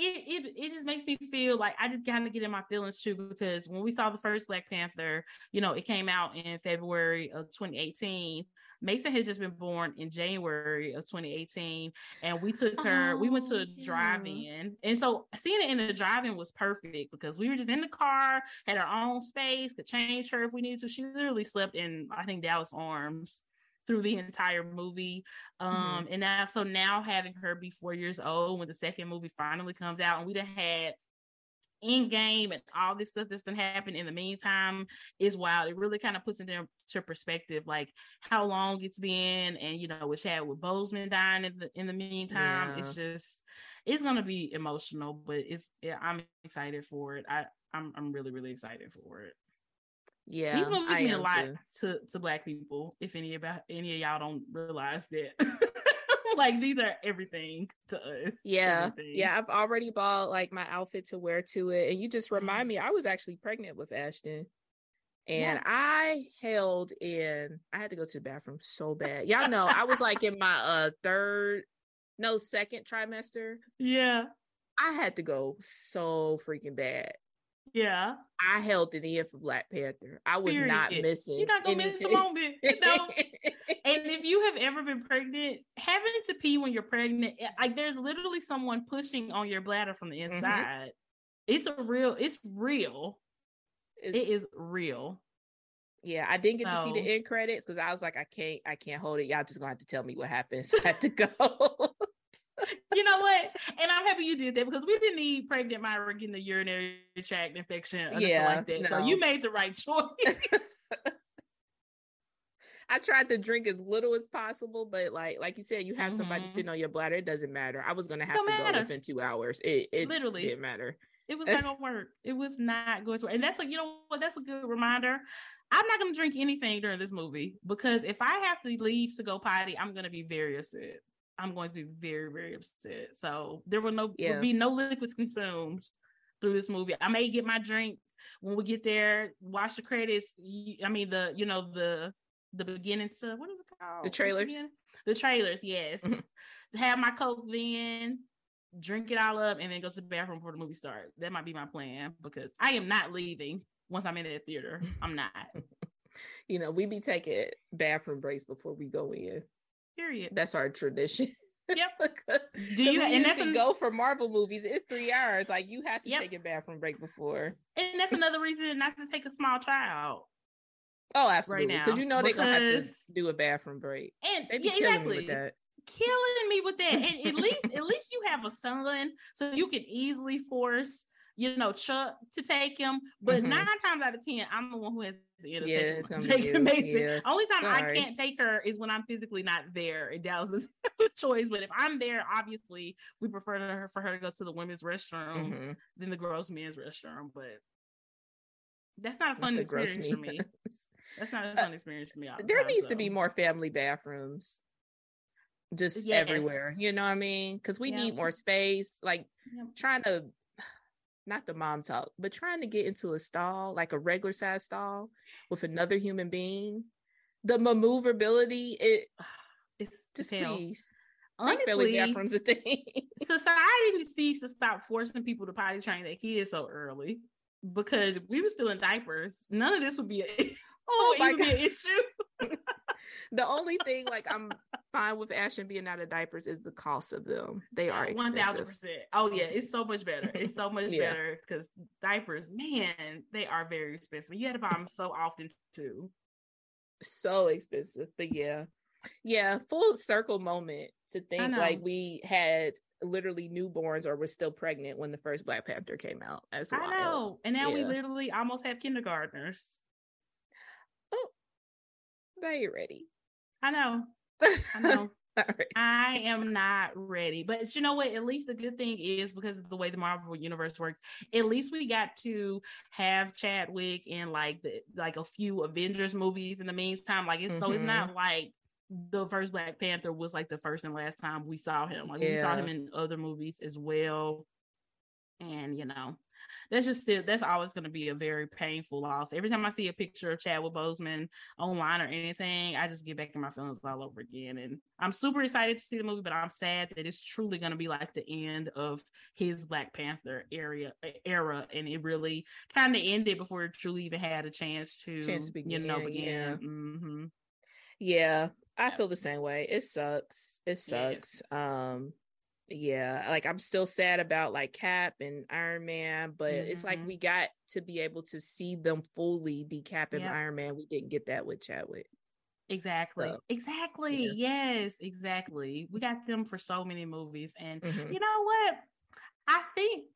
It, it it just makes me feel like I just kind of get in my feelings too because when we saw the first Black Panther, you know, it came out in February of 2018. Mason had just been born in January of 2018, and we took her. Oh, we went to a oh, yeah. drive-in, and so seeing it in the drive-in was perfect because we were just in the car, had our own space, could change her if we needed to. She literally slept in, I think, Dallas Arms through the entire movie. Mm-hmm. Um, mm-hmm. and now so now having her be four years old when the second movie finally comes out, and we'd have had Endgame and all this stuff that's been happening in the meantime is wild. It really kind of puts it into perspective like how long it's been, and you know, which had with Boseman dying in the in the meantime. Yeah. It's just it's gonna be emotional, but it's yeah, I'm excited for it. I I'm I'm really really excited for it. Yeah, these I mean a lot to to black people. If any about any of y'all don't realize that, like these are everything to us. Yeah, everything. yeah. I've already bought like my outfit to wear to it, and you just remind me. I was actually pregnant with Ashton, and yeah. I held in. I had to go to the bathroom so bad. Y'all know I was like in my uh third, no second trimester. Yeah, I had to go so freaking bad. Yeah. I held it in for Black Panther. I was Period. not missing. You're not gonna anything. miss a moment. You know? and if you have ever been pregnant, having to pee when you're pregnant, eh, like there's literally someone pushing on your bladder from the mm-hmm. inside. Mm-hmm. It's a real, it's real. It's, it is real. Yeah, I didn't get so, to see the end credits because I was like, I can't, I can't hold it. Y'all just gonna have to tell me what happens. I had to go you know what? And I'm happy you did that because we didn't need pregnant Myra getting the urinary tract infection or yeah, like that. No. So you made the right choice. I tried to drink as little as possible, but like like you said, you have mm-hmm. somebody sitting on your bladder. It doesn't matter. I was gonna have to matter. go within two hours. It, it literally didn't matter. It was not gonna work. It was not going to work. And that's like, you know what? That's a good reminder. I'm not gonna drink anything during this movie because if I have to leave to go potty, I'm gonna be very upset. I'm going to be very, very upset. So there will no yeah. will be no liquids consumed through this movie. I may get my drink when we get there, watch the credits. I mean the you know the the beginning stuff. What is it called? The trailers. The trailers, yes. Mm-hmm. Have my coke then, drink it all up, and then go to the bathroom before the movie starts. That might be my plan because I am not leaving once I'm in that theater. I'm not. you know, we be taking bathroom breaks before we go in. Period. That's our tradition. Yep. Do you and that's a, go for Marvel movies? It's three hours. Like you have to yep. take a bathroom break before. And that's another reason not to take a small child. Oh, absolutely. Because right you know they're gonna have to do a bathroom break. And they be yeah, killing exactly. me with that. Killing me with that. And at least at least you have a son, so you can easily force you know, Chuck to take him. But mm-hmm. nine times out of ten, I'm the one who has to yeah, it's gonna take be Yeah. Only time Sorry. I can't take her is when I'm physically not there. And Dallas is a choice. But if I'm there, obviously we prefer her for her to go to the women's restroom mm-hmm. than the girls' men's restroom. But that's not a fun experience for me. That's not a fun uh, experience for me. There needs so. to be more family bathrooms just yes. everywhere. You know what I mean? Because we yeah. need more space. Like yeah. trying to not the mom talk, but trying to get into a stall, like a regular size stall with another human being, the maneuverability, it ah, It's Just to tell. please. Honestly, bathrooms a thing. society needs to stop forcing people to potty train their kids so early because we were still in diapers, none of this would be a oh, oh my even be god. an issue. The only thing like I'm fine with Ashton being out of diapers is the cost of them. They are one thousand percent. Oh yeah, it's so much better. It's so much Yeah. better because diapers, man, they are very expensive. You had to buy them so often too. So expensive. But yeah. Yeah, full circle moment to think like we had literally newborns or were still pregnant when the first Black Panther came out. as well. I know, and now we literally almost have kindergartners. They ready. I know. I know. Right. I am not ready. But you know what? At least the good thing is because of the way the Marvel universe works, at least we got to have Chadwick in like the like a few Avengers movies in the meantime. Like it's so it's not like the first Black Panther was like the first and last time we saw him. Like we saw him in other movies as well. And you know, that's just still that's always going to be a very painful loss. Every time I see a picture of Chadwick Boseman online or anything, I just get back in my feelings all over again. And I'm super excited to see the movie, but I'm sad that it's truly going to be like the end of his Black Panther area era, and it really kind of ended before it truly even had a chance to, Chance to you know, begin, begin. yeah. hmm Yeah, I feel the same way. It sucks. It sucks. Yes. Um yeah, like I'm still sad about like Cap and Iron Man, but it's like Mhm. we got to be able to see them fully be Cap and Yep. Iron Man. We didn't get that with Chadwick. Exactly. So, exactly. yeah. Yes, exactly. We got them for so many movies. And Mhm. you know what? I think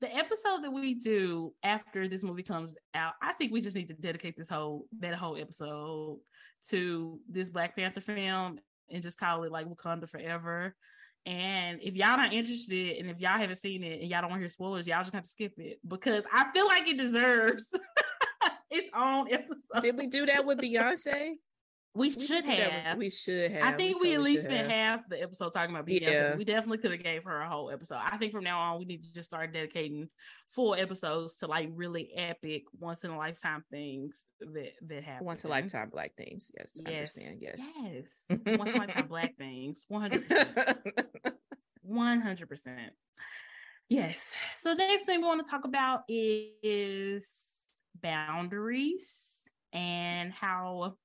the episode that we do after this movie comes out, I think we just need to dedicate this whole that whole episode to this Black Panther film and just call it like Wakanda Forever. And if y'all not interested and if y'all haven't seen it and y'all don't want to hear spoilers, y'all just have to skip it because I feel like it deserves its own episode. Did we do that with Beyonce? We, We should with- have. we should have. I think we, at totally least spent have. half the episode talking about Beyonce. Yeah. We definitely could have gave her a whole episode. I think from now on we need to just start dedicating full episodes to like really epic, once in a lifetime things that that happen. once in a lifetime black things. Yes, I understand. Yes. Yes. Once in a lifetime black things. One hundred percent. One hundred percent. Yes. So the next thing we want to talk about is boundaries and how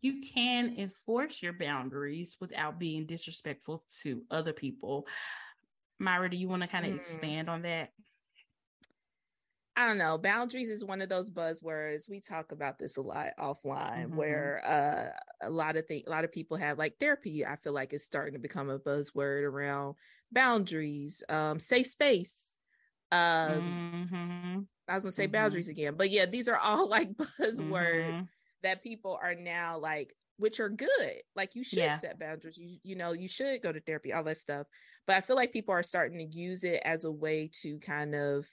you can enforce your boundaries without being disrespectful to other people. Myra, do you want to kind of Mm. expand on that? I don't know. Boundaries is one of those buzzwords. We talk about this a lot offline, Mhm. where uh, a lot of things, a lot of people have like therapy. I feel like is starting to become a buzzword around boundaries, um, safe space. Um, Mhm, I was gonna say Mhm. boundaries again, but yeah, these are all like buzzwords mhm. That people are now like, which are good. Like you should Yeah. set boundaries. You you know you should go to therapy, all that stuff. But I feel like people are starting to use it as a way to kind of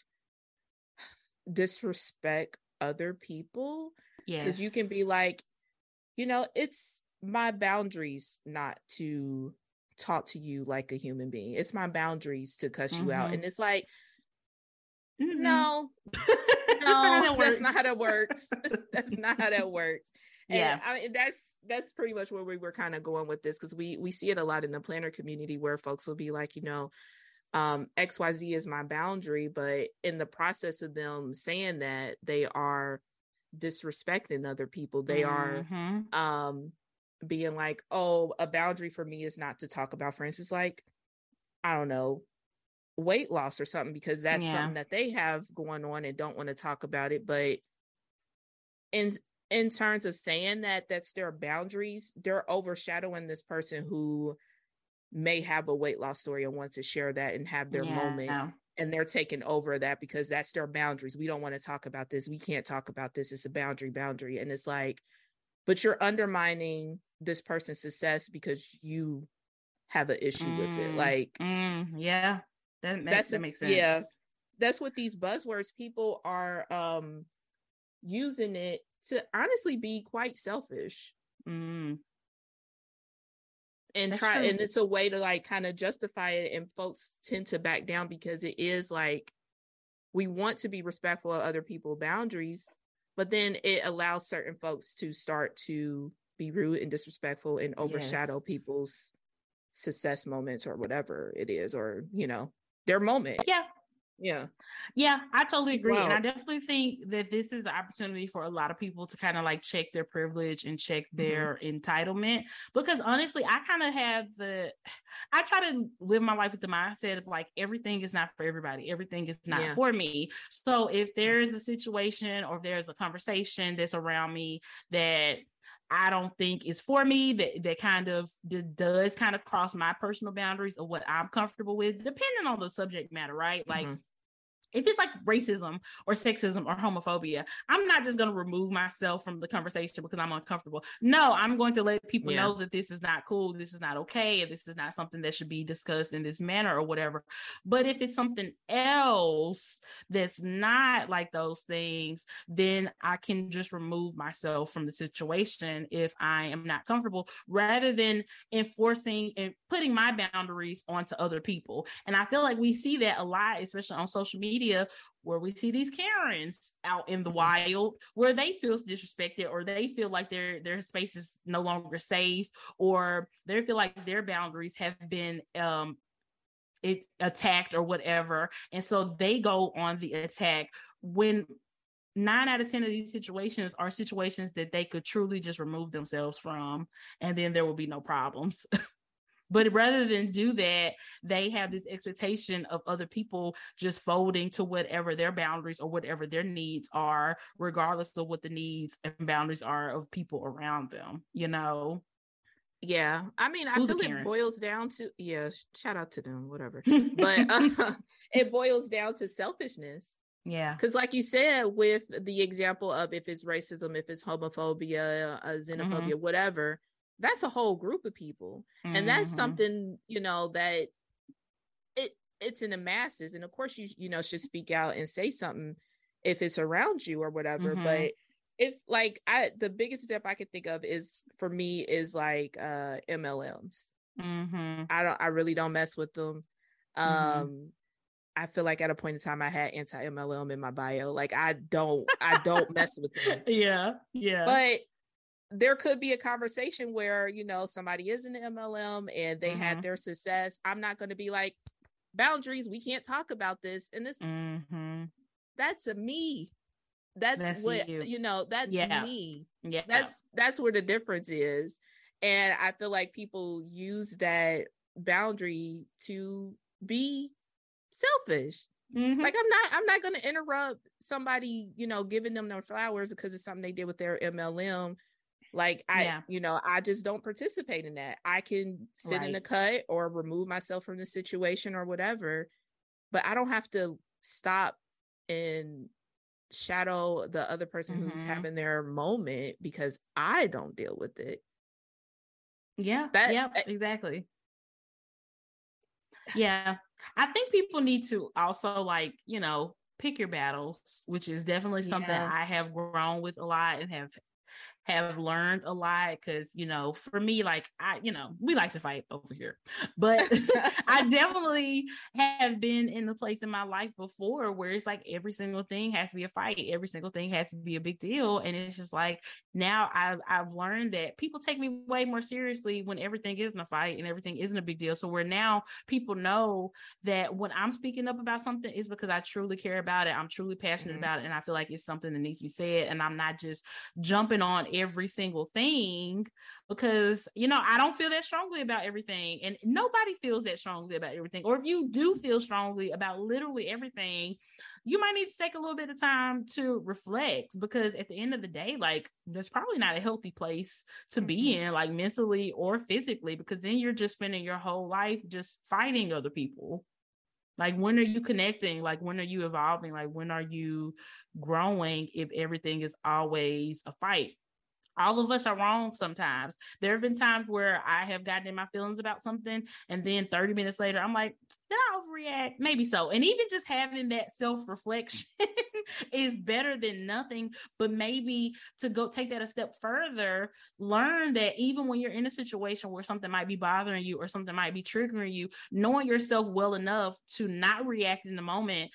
disrespect other people Yes. because you can be like, you know, it's my boundaries not to talk to you like a human being. It's my boundaries to cuss you out, Mhm. and it's like, Mhm. no, That's not how no, that's not how that works. that's not how that works. And Yeah. I mean, that's that's pretty much where we were kind of going with this because we we see it a lot in the planner community where folks will be like, you know, um, XYZ is my boundary, but in the process of them saying that, they are disrespecting other people. They are Mhm. um being like, oh, a boundary for me is not to talk about, for instance, like, I don't know, weight loss or something, because that's Yeah. something that they have going on and don't want to talk about it. But in in terms of saying that that's their boundaries, they're overshadowing this person who may have a weight loss story and want to share that and have their moment Yeah. and they're taking over that because that's their boundaries. We don't want to talk about this. We can't talk about this. It's a boundary, boundary. And it's like, but you're undermining this person's success because you have an issue with it. Mm, Like Mm, yeah. That, makes That's that makes sense. yeah. that's what these buzzwords people are um using it to honestly be quite selfish Mm, and That's try true. and it's a way to like kind of justify it and folks tend to back down because it is like we want to be respectful of other people's boundaries but then it allows certain folks to start to be rude and disrespectful and overshadow Yes. people's success moments or whatever it is, or you know, their moment. Yeah, Yeah. Yeah, I totally agree. And I definitely think that this is an opportunity for a lot of people to kind of like check their privilege and check Mm-hmm. their entitlement. Because honestly, I kind of have the, I try to live my life with the mindset of like everything is not for everybody, everything is not Yeah. for me. So if there is a situation or if there's a conversation that's around me that I don't think is for me that that kind of that does kind of cross my personal boundaries of what I'm comfortable with, depending on the subject matter, right? Like Mhm. If it's like racism or sexism or homophobia, I'm not just going to remove myself from the conversation because I'm uncomfortable. No, I'm going to let people Yeah. know that this is not cool, this is not okay, and this is not something that should be discussed in this manner or whatever. But if it's something else that's not like those things, then I can just remove myself from the situation if I am not comfortable rather than enforcing and putting my boundaries onto other people. And I feel like we see that a lot, especially on social media, where we see these Karens out in the Mhm. wild where they feel disrespected or they feel like their their space is no longer safe or they feel like their boundaries have been um it attacked or whatever. And so they go on the attack when nine out of 10 of these situations are situations that they could truly just remove themselves from, and then there will be no problems. but rather than do that, they have this expectation of other people just folding to whatever their boundaries or whatever their needs are, regardless of what the needs and boundaries are of people around them, you know? Yeah. I mean, I feel it boils down to yeah, shout out to them, whatever. But uh, it boils down to selfishness. yeah. Because, like you said, with the example of if it's racism, if it's homophobia, uh, xenophobia, whatever, that's a whole group of people, and that's Mhm. something you know that it it's in the masses, and of course you you know should speak out and say something if it's around you or whatever. Mhm. But if like I the biggest step I could think of is for me is like uh MLMs. Mhm. I don't I really don't mess with them. Um Mhm. I feel like at a point in time I had anti MLM in my bio. Like I don't I don't mess with them. Yeah. Yeah. But there could be a conversation where, you know, somebody is in the MLM and they Mhm. had their success. I'm not going to be like boundaries, we can't talk about this. And this hmm that's a me. That's, That's what you. you know, that's Yeah. me. Yeah. that's that's where the difference is and i feel like people use that boundary to be selfish Mhm. like i'm not i'm not going to interrupt somebody you know giving them their flowers because it's something they did with their mlm like i Yeah. you know i just don't participate in that i can sit in Right. a cut or remove myself from the situation or whatever but i don't have to stop and shadow the other person who's Mhm. having their moment because I don't deal with it. Yeah. That- yep. that- exactly. Yeah. I think people need to also like, you know, pick your battles, which is definitely something Yeah. I have grown with a lot and have have learned a lot because you know for me like i you know we like to fight over here but i definitely have been in the place in my life before where it's like every single thing has to be a fight every single thing has to be a big deal and it's just like now i've i've learned that people take me way more seriously when everything isn't a fight and everything isn't a big deal so where now people know that when i'm speaking up about something it's because i truly care about it i'm truly passionate Mhm. about it and i feel like it's something that needs to be said and i'm not just jumping on every single thing because you know I don't feel that strongly about everything and nobody feels that strongly about everything. Or if you do feel strongly about literally everything you might need to take a little bit of time to reflect because at the end of the day like that's probably not a healthy place to be mm-hmm. in like mentally or physically because then you're just spending your whole life just fighting other people. Like when are you connecting? Like when are you evolving? Like when are you growing if everything is always a fight all of us are wrong sometimes. There have been times where I have gotten in my feelings about something, and then 30 minutes later, I'm like, did I overreact? Maybe so. And even just having that self reflection is better than nothing. But maybe to go take that a step further, learn that even when you're in a situation where something might be bothering you or something might be triggering you, knowing yourself well enough to not react in the moment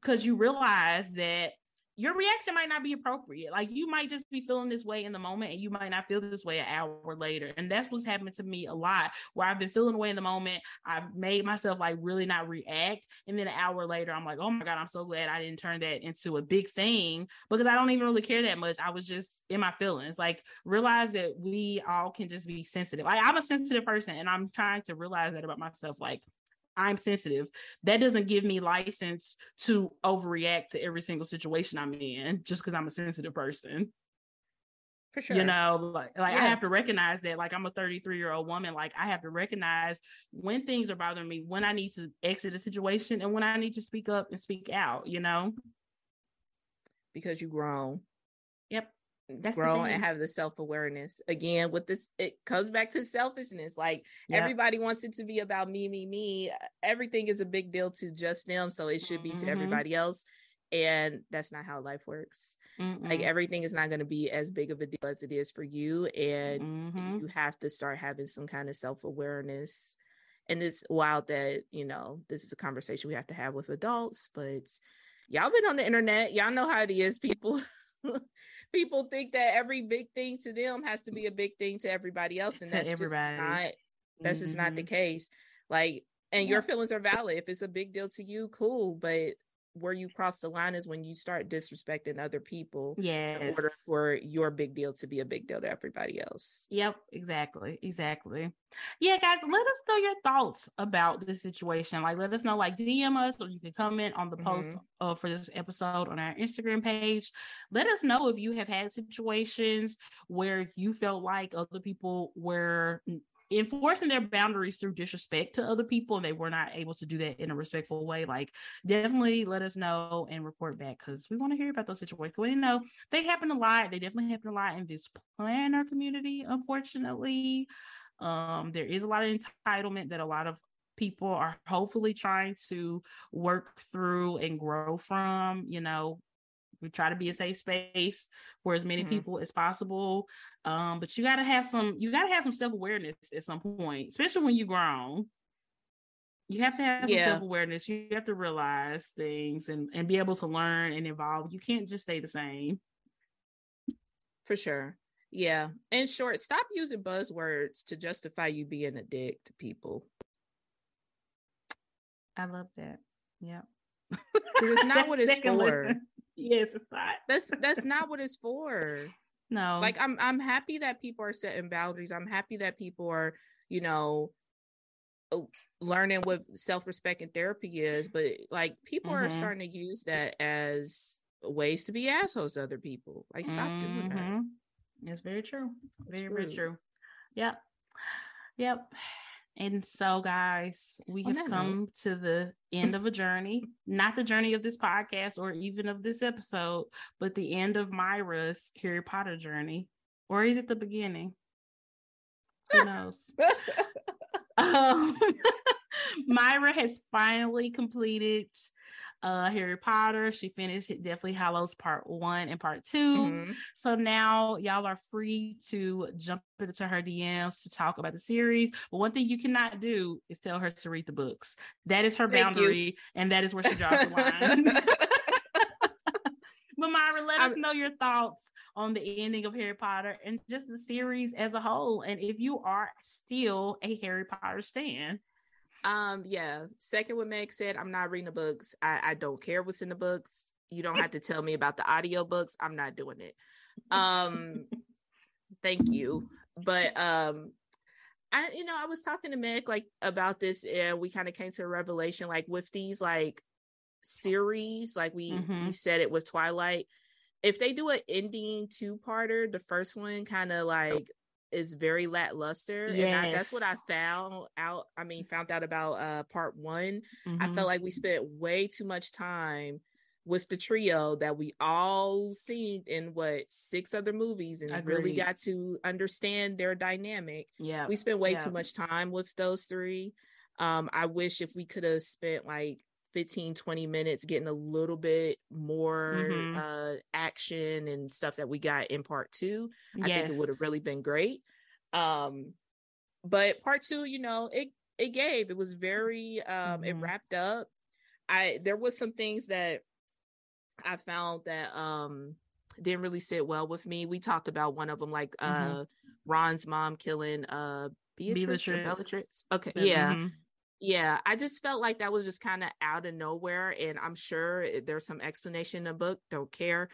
because you realize that your reaction might not be appropriate. Like you might just be feeling this way in the moment and you might not feel this way an hour later. And that's what's happened to me a lot where I've been feeling away in the moment. I've made myself like really not react. And then an hour later, I'm like, oh my God, I'm so glad I didn't turn that into a big thing because I don't even really care that much. I was just in my feelings. Like realize that we all can just be sensitive. Like I'm a sensitive person and I'm trying to realize that about myself. Like I'm sensitive. That doesn't give me license to overreact to every single situation I'm in just because I'm a sensitive person. For sure. You know, like, like yeah. I have to recognize that, like I'm a 33 year old woman, like I have to recognize when things are bothering me, when I need to exit a situation and when I need to speak up and speak out, you know? Because you grown. Yep that's grow and have the self-awareness again with this it comes back to selfishness like yep. everybody wants it to be about me me me everything is a big deal to just them so it should be mm-hmm. to everybody else and that's not how life works Mm-mm. like everything is not going to be as big of a deal as it is for you and mm-hmm. you have to start having some kind of self-awareness and it's wild that you know this is a conversation we have to have with adults but y'all been on the internet y'all know how it is people people think that every big thing to them has to be a big thing to everybody else, and that's everybody. just not that's mm-hmm. just not the mm-hmm. case. Like, and yeah. your feelings are valid. If it's a big deal to you, cool. But where you cross the line is when you start disrespecting other people yes. in order for your big deal to be a big deal to everybody else. Yep, exactly. Exactly. Yeah, guys, let us know your thoughts about this situation. Like let us know, like DM us or you can comment on the post mm-hmm. uh, for this episode on our Instagram page. Let us know if you have had situations where you felt like other people were enforcing their boundaries through disrespect to other people and they were not able to do that in a respectful way like definitely let us know and report back because we want to hear about those situations. We know they happen a lot. They definitely happen a lot in this planner community unfortunately. Um there is a lot of entitlement that a lot of people are hopefully trying to work through and grow from you know we try to be a safe space for as many mm-hmm. people as possible. Um, but you gotta have some you gotta have some self-awareness at some point, especially when you're grown. You have to have yeah. some self-awareness. You have to realize things and, and be able to learn and evolve. You can't just stay the same. For sure. Yeah. In short, stop using buzzwords to justify you being a dick to people. I love that. Yeah. Because it's not what it's for. Yes, it's not. That's that's not what it's for. No. Like I'm I'm happy that people are setting boundaries. I'm happy that people are, you know, oh, learning what self-respect and therapy is, but like people mm-hmm. are starting to use that as ways to be assholes to other people. Like stop mm-hmm. doing that. Mm-hmm. That's very true. Very, very true. Yep. Yep. And so, guys, we have come note. to the end of a journey, not the journey of this podcast or even of this episode, but the end of Myra's Harry Potter journey. Or is it the beginning? Who knows? um, Myra has finally completed uh Harry Potter. She finished Deathly Hallows Part One and Part 2 mm-hmm. So now y'all are free to jump into her DMs to talk about the series. But one thing you cannot do is tell her to read the books. That is her Thank boundary, you. and that is where she draws the line. but Myra, let I'm, us know your thoughts on the ending of Harry Potter and just the series as a whole. And if you are still a Harry Potter stan. Um, yeah. Second, what Meg said, I'm not reading the books. I, I don't care what's in the books. You don't have to tell me about the audio books. I'm not doing it. Um, thank you. But um, I, you know, I was talking to Meg like about this, and we kind of came to a revelation, like with these like series, like we mm-hmm. we said it with Twilight. If they do an ending two parter, the first one kind of like is very lackluster yes. and I, that's what i found out i mean found out about uh part one mm-hmm. i felt like we spent way too much time with the trio that we all seen in what six other movies and Agreed. really got to understand their dynamic yeah we spent way yeah. too much time with those three um i wish if we could have spent like 15 20 minutes getting a little bit more mm-hmm. uh action and stuff that we got in part two yes. i think it would have really been great um but part two you know it it gave it was very um mm-hmm. it wrapped up i there was some things that I found that um didn't really sit well with me. We talked about one of them, like Mhm. uh Ron's mom killing uh Beatrix Bellatrix. Okay, yeah, Mhm. Yeah. I just felt like that was just kind of out of nowhere, and I'm sure there's some explanation in the book. Don't care.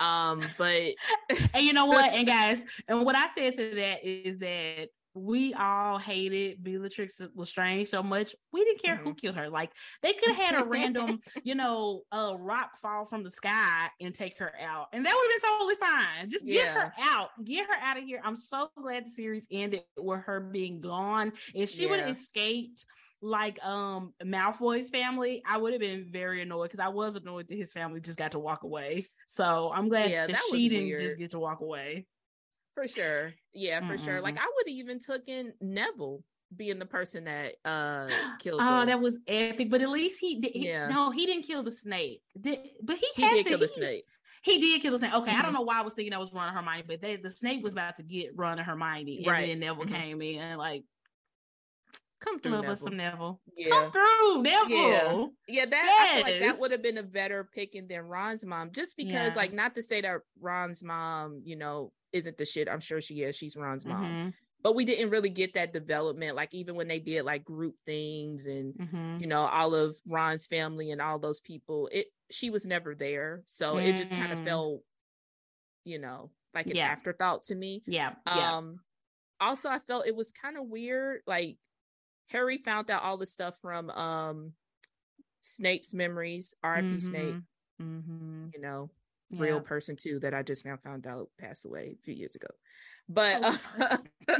Um, but and you know what? And guys, and what I said to that is that we all hated Bellatrix Lestrange so much. We didn't care Mm-hmm. who killed her. Like they could have had a random, you know, a rock fall from the sky and take her out, and that would have been totally fine. Just get her out, get her out of here. I'm so glad the series ended with her being gone. If she would Yeah. have escaped. Like um Malfoy's family, I would have been very annoyed because I was annoyed that his family just got to walk away. So I'm glad Yeah, that, that she didn't weird. just get to walk away. for sure, yeah, for sure. Like I would have even taken Neville being the person that uh killed. Oh, that was epic. But at least he did. Yeah. No, he didn't kill the snake. Did, but he, he had did to, kill the he- snake. He did kill the snake. Okay, I Mhm. don't know why I was thinking that was running Hermione, but they, the snake was about to get and Hermione, and Right. then Neville Mhm. came in and like Come through, love Neville. us some Neville. Yeah. Come through, Neville. Yeah. Yeah, that I feel like that would have been a better picking than Ron's mom, just because, Yeah. like, not to say that Ron's mom, you know, isn't the shit. I'm sure she is. She's Ron's mom, Mhm, but we didn't really get that development. Like, even when they did like group things and mhm. you know all of Ron's family and all those people, it she was never there, so it just kind of Mm. felt, you know, like an Yeah. afterthought to me. Yeah, yeah. Um, also, I felt it was kind of weird. Like Harry found out all the stuff from um Snape's memories, R.I.P. Snape. Mm-hmm. You know, real person too that I just now found out passed away a few years ago. But Oh.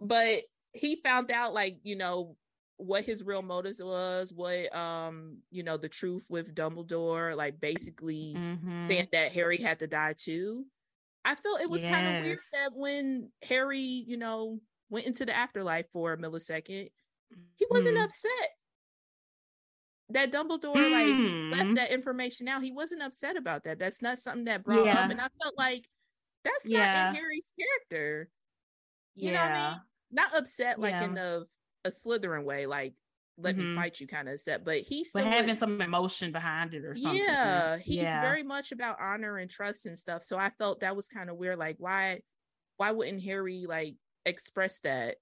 but he found out like you know what his real motives was, what um you know the truth with Dumbledore, like basically Mhm. saying that Harry had to die too. I felt it was kind of weird that when Harry, you know, went into the afterlife for a millisecond, he wasn't Mhm. upset that Dumbledore like left Mhm. that information out. He wasn't upset about that. That's not something that brought Yeah. up, and I felt like that's not in Harry's character. You know what I mean? Not upset like Yeah. in the a Slytherin way, like let Mhm. me fight you kind of upset, but he But having went- some emotion behind it or something. yeah, he's Yeah. very much about honor and trust and stuff. So I felt that was kind of weird. Like, why, why wouldn't Harry like express that?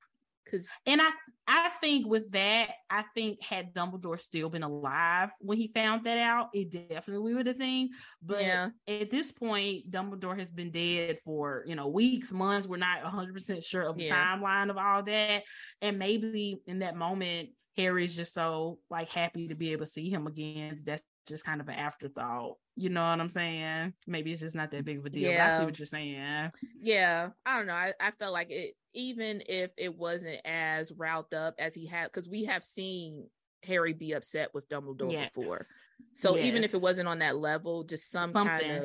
Because And I I think with that, I think had Dumbledore still been alive when he found that out, it definitely would have thing. But Yeah. at this point, Dumbledore has been dead for you know weeks, months. We're not 100 percent sure of the Yeah. timeline of all that. And maybe in that moment, Harry's just so like happy to be able to see him again. That's just kind of an afterthought. You know what I'm saying? Maybe it's just not that big of a deal. But I see what you're saying. yeah, I don't know. I, I felt like it, even if it wasn't as riled up as he had, because we have seen Harry be upset with Dumbledore Yes. before. So even if it wasn't on that level, just some kind of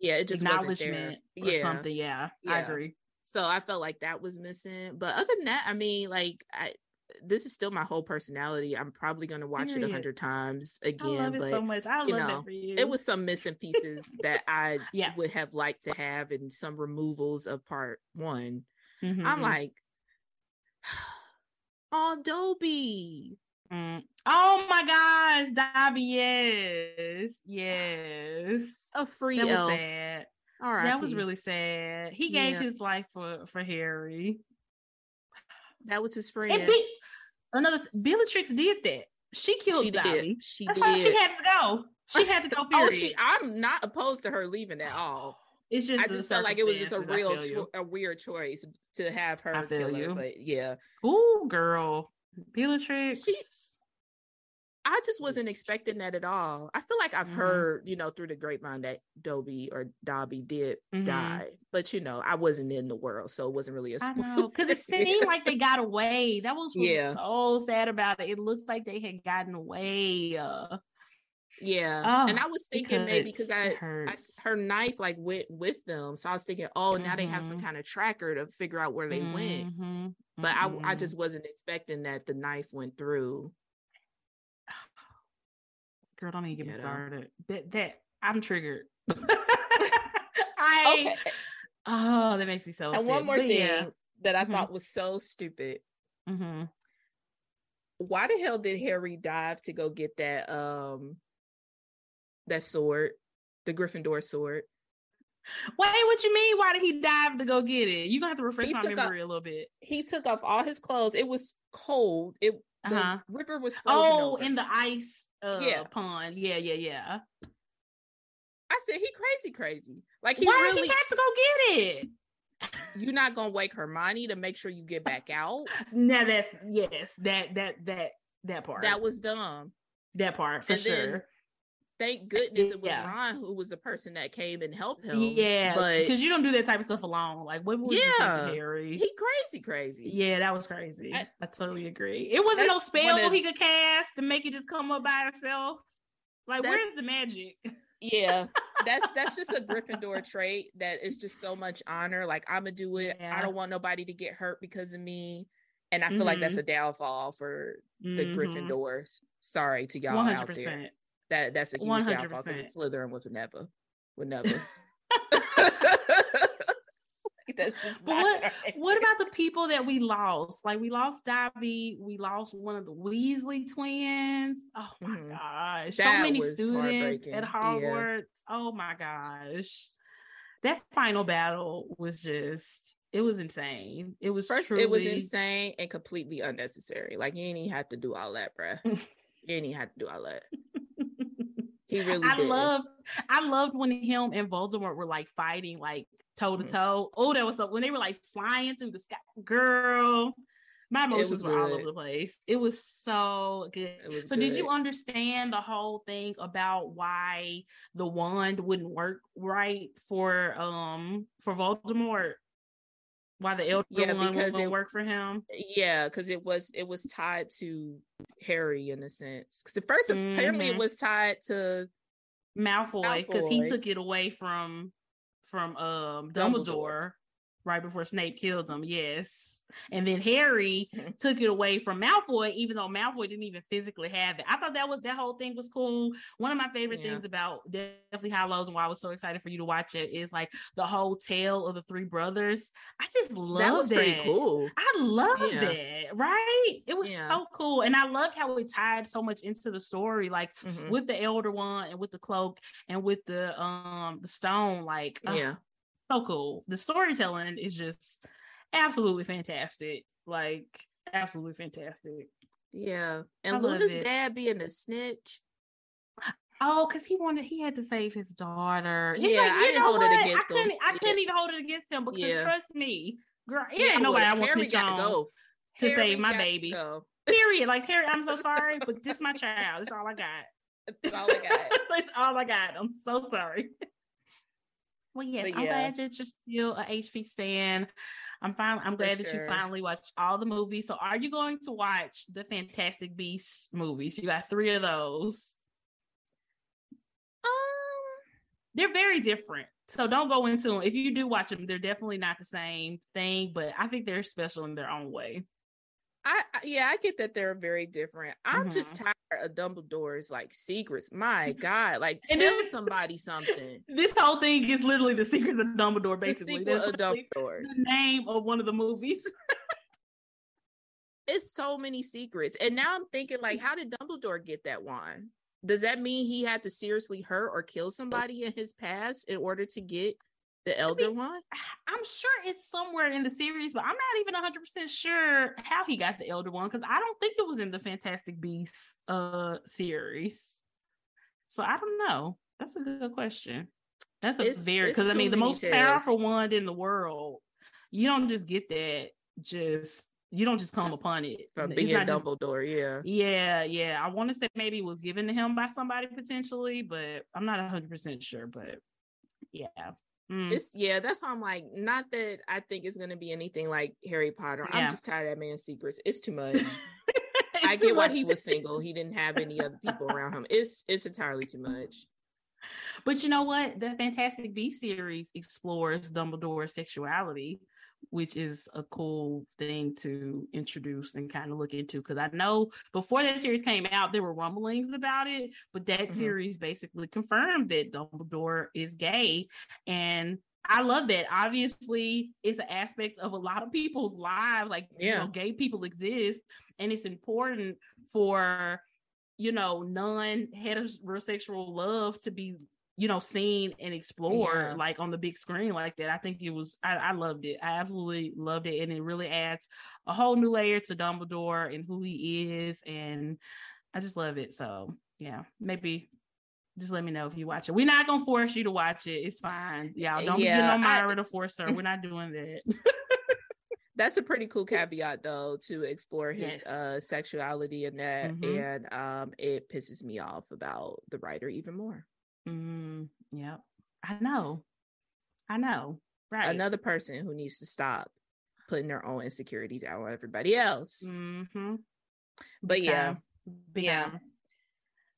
yeah, it just wasn't there. acknowledgement or Yeah. something. Yeah, I agree. So I felt like that was missing. But other than that, I mean, like I this is still my whole personality. I'm probably gonna watch it a hundred times I again. love it but so much. I you love know, for you. it was some missing pieces that I Yeah. would have liked to have and some removals of part one. I'm Mhm. like, oh Dobby. Mm. oh my gosh, Dobby, yes, yes. A free That was elf. All right. That was really sad. He gave Yeah. his life for for Harry. That was his friend. And Be- another Bellatrix did that. She killed she Dobby. did. She That's did. why she had to go. She had to go. Period. oh, she I'm not opposed to her leaving at all. It's just I just felt like it was just a real, cho- a weird choice to have her I feel kill her. you. But yeah, Ooh, girl, Bellatrix. she. I just wasn't expecting that at all. I feel like I've Mhm. heard, you know, through the grapevine that Dobby or Dobby did Mhm. die, but you know, I wasn't in the world, so it wasn't really a I spoiler. know because it seemed like they got away. That was Yeah. so sad about it. It looked like they had gotten away. Uh, yeah, and Oh, I was thinking maybe because I, I her knife like went with them, so I was thinking, oh, now they have some Mhm. kind of tracker to figure out where they went. Mhm, But I, I mhm. just wasn't expecting that the knife went through. Girl, don't even get me know? started. That that I'm triggered. I oh, that makes me so. And one more But thing yeah. that I Mhm. thought was so stupid. Mhm. Why the hell did Harry dive to go get that um that sword, the Gryffindor sword. Wait, what you mean? Why did he dive to go get it? You're gonna have to refresh He my memory a little bit. He took off all his clothes. It was cold. It Uh-huh. the river was frozen Oh, over. in the ice uh Yeah. pond. Yeah, yeah, yeah. I said he crazy, crazy. Like he Why really. he had to go get it? You're not gonna wake Hermione to make sure you get back out. No, that's yes, that that that that part. That was dumb. that part for And sure. Thank goodness it was Yeah. Ron who was the person that came and helped him. Yeah, but because you don't do that type of stuff alone. Like, what think Yeah. Harry? he crazy, crazy. yeah, that was crazy. I, I- totally agree. It wasn't no spell of- he could cast to make it just come up by itself. Like, where's the magic? Yeah, that's that's just a Gryffindor trait that is just so much honor. Like I'm gonna do it. Yeah. I don't want nobody to get hurt because of me. And I feel like that's a downfall for the Mhm. Gryffindors. Sorry to y'all One out there. That that's a huge downfall 100%. because Slytherin would never, would never. that's just what right. what about the people that we lost? Like we lost Dobby, we lost one of the Weasley twins. Oh my Mhm. gosh. That so many students at Yeah. Hogwarts. Oh my gosh. That final battle was just it was insane. It was First, truly it was insane and completely unnecessary. Like you ain't even have to do all that, bruh. you ain't even have to do all that. He really I did. loved I loved when him and Voldemort were like fighting like toe to toe. Oh, that was so when they were like flying through the sky. Girl, my emotions were all over the place. It was so good. Was so did you understand the whole thing about why the wand wouldn't work right for um for Voldemort? Why the elder Yeah, one because it- work for him? Yeah, because it was it was tied to Harry in a sense. Because at 1st apparently it Mhm. was tied to Malfoy because he took it away from from um Dumbledore. Dumbledore. right before Snape killed him. Yes. And then Harry Mhm. took it away from Malfoy, even though Malfoy didn't even physically have it. I thought that was that whole thing was cool. One of my favorite Yeah. things about Deathly Hallows and why I was so excited for you to watch it is like the whole tale of the three brothers. I just love that was pretty cool. I love Yeah. that, right? It was Yeah. so cool. And I love how it tied so much into the story, like Mhm. with the elder wand and with the cloak and with the um the stone. Like, Yeah. so cool. The storytelling is just absolutely fantastic. Like, absolutely fantastic. Yeah. And love Luna's it. dad being a snitch. Oh, because he wanted he had to save his daughter. It's Yeah, like, I didn't know hold it against I couldn't, him. I Yeah. couldn't even hold it against him because Yeah. trust me, girl, it Yeah, ain't nobody I well, want to Harry snitch on. to go. to Harry save my baby. Period. Like Harry, I'm so sorry, but this my child. That's all I got. That's all I got. That's all I got. I'm so sorry. Well, yes, But I'm yeah. glad that you're still a HP stan. I'm fine. I'm glad that you finally watched all the movies. So, are you going to watch the Fantastic Beasts movies? You got three of those. Um, They're very different. So don't go into them. If you do watch them, they're definitely not the same thing, but I think they're special in their own way. I yeah, I get that they're very different. I'm just Mm-hmm. tired of Dumbledore's like secrets. My God, like tell this- somebody something. This whole thing is literally the Secrets of Dumbledore, basically. That's of Dumbledore's. the name of one of the movies. It's so many secrets, and now I'm thinking like, how did Dumbledore get that wand? Does that mean he had to seriously hurt or kill somebody in his past in order to get the Elder Wand. I'm sure it's somewhere in the series, but I'm not even 100 percent sure how he got the Elder Wand because I don't think it was in the Fantastic Beasts uh series. So I don't know. That's a good question. That's a It's- very because I mean the most tales. powerful wand in the world. You don't just get that. Just you don't just come Just upon it. From being not just- Dumbledore, yeah. yeah, yeah. I want to say maybe it was given to him by somebody potentially, but I'm not 100 percent sure. But yeah. Mm. It's yeah, that's why I'm like, not that I think it's gonna be anything like Harry Potter. Yeah. I'm just tired of that man's secrets. It's too much. I get why he was single. He didn't have any other people around him. It's it's entirely too much. But you know what? The Fantastic Beast series explores Dumbledore's sexuality, which is a cool thing to introduce and kind of look into. Because I know before that series came out, there were rumblings about it, but that Mhm. series basically confirmed that Dumbledore is gay. And I love that. Obviously, it's an aspect of a lot of people's lives. Like, you Yeah. know, gay people exist, and it's important for you know, non heterosexual love to be, you know, seen and explored Yeah. like on the big screen like that. I think it was, I, I loved it. I absolutely loved it. And it really adds a whole new layer to Dumbledore and who he is. And I just love it. So, yeah, maybe. Just let me know if you watch it. We're not gonna force you to watch it. It's fine. Y'all don't Yeah, be getting on I- Myra to force her. We're not doing that. That's a pretty cool caveat though to explore his uh sexuality in that Mhm. and um it pisses me off about the writer even more. Mm, yep. I know. I know. Right. Another person who needs to stop putting their own insecurities out on everybody else. Mm-hmm. But yeah, Big Yeah. time.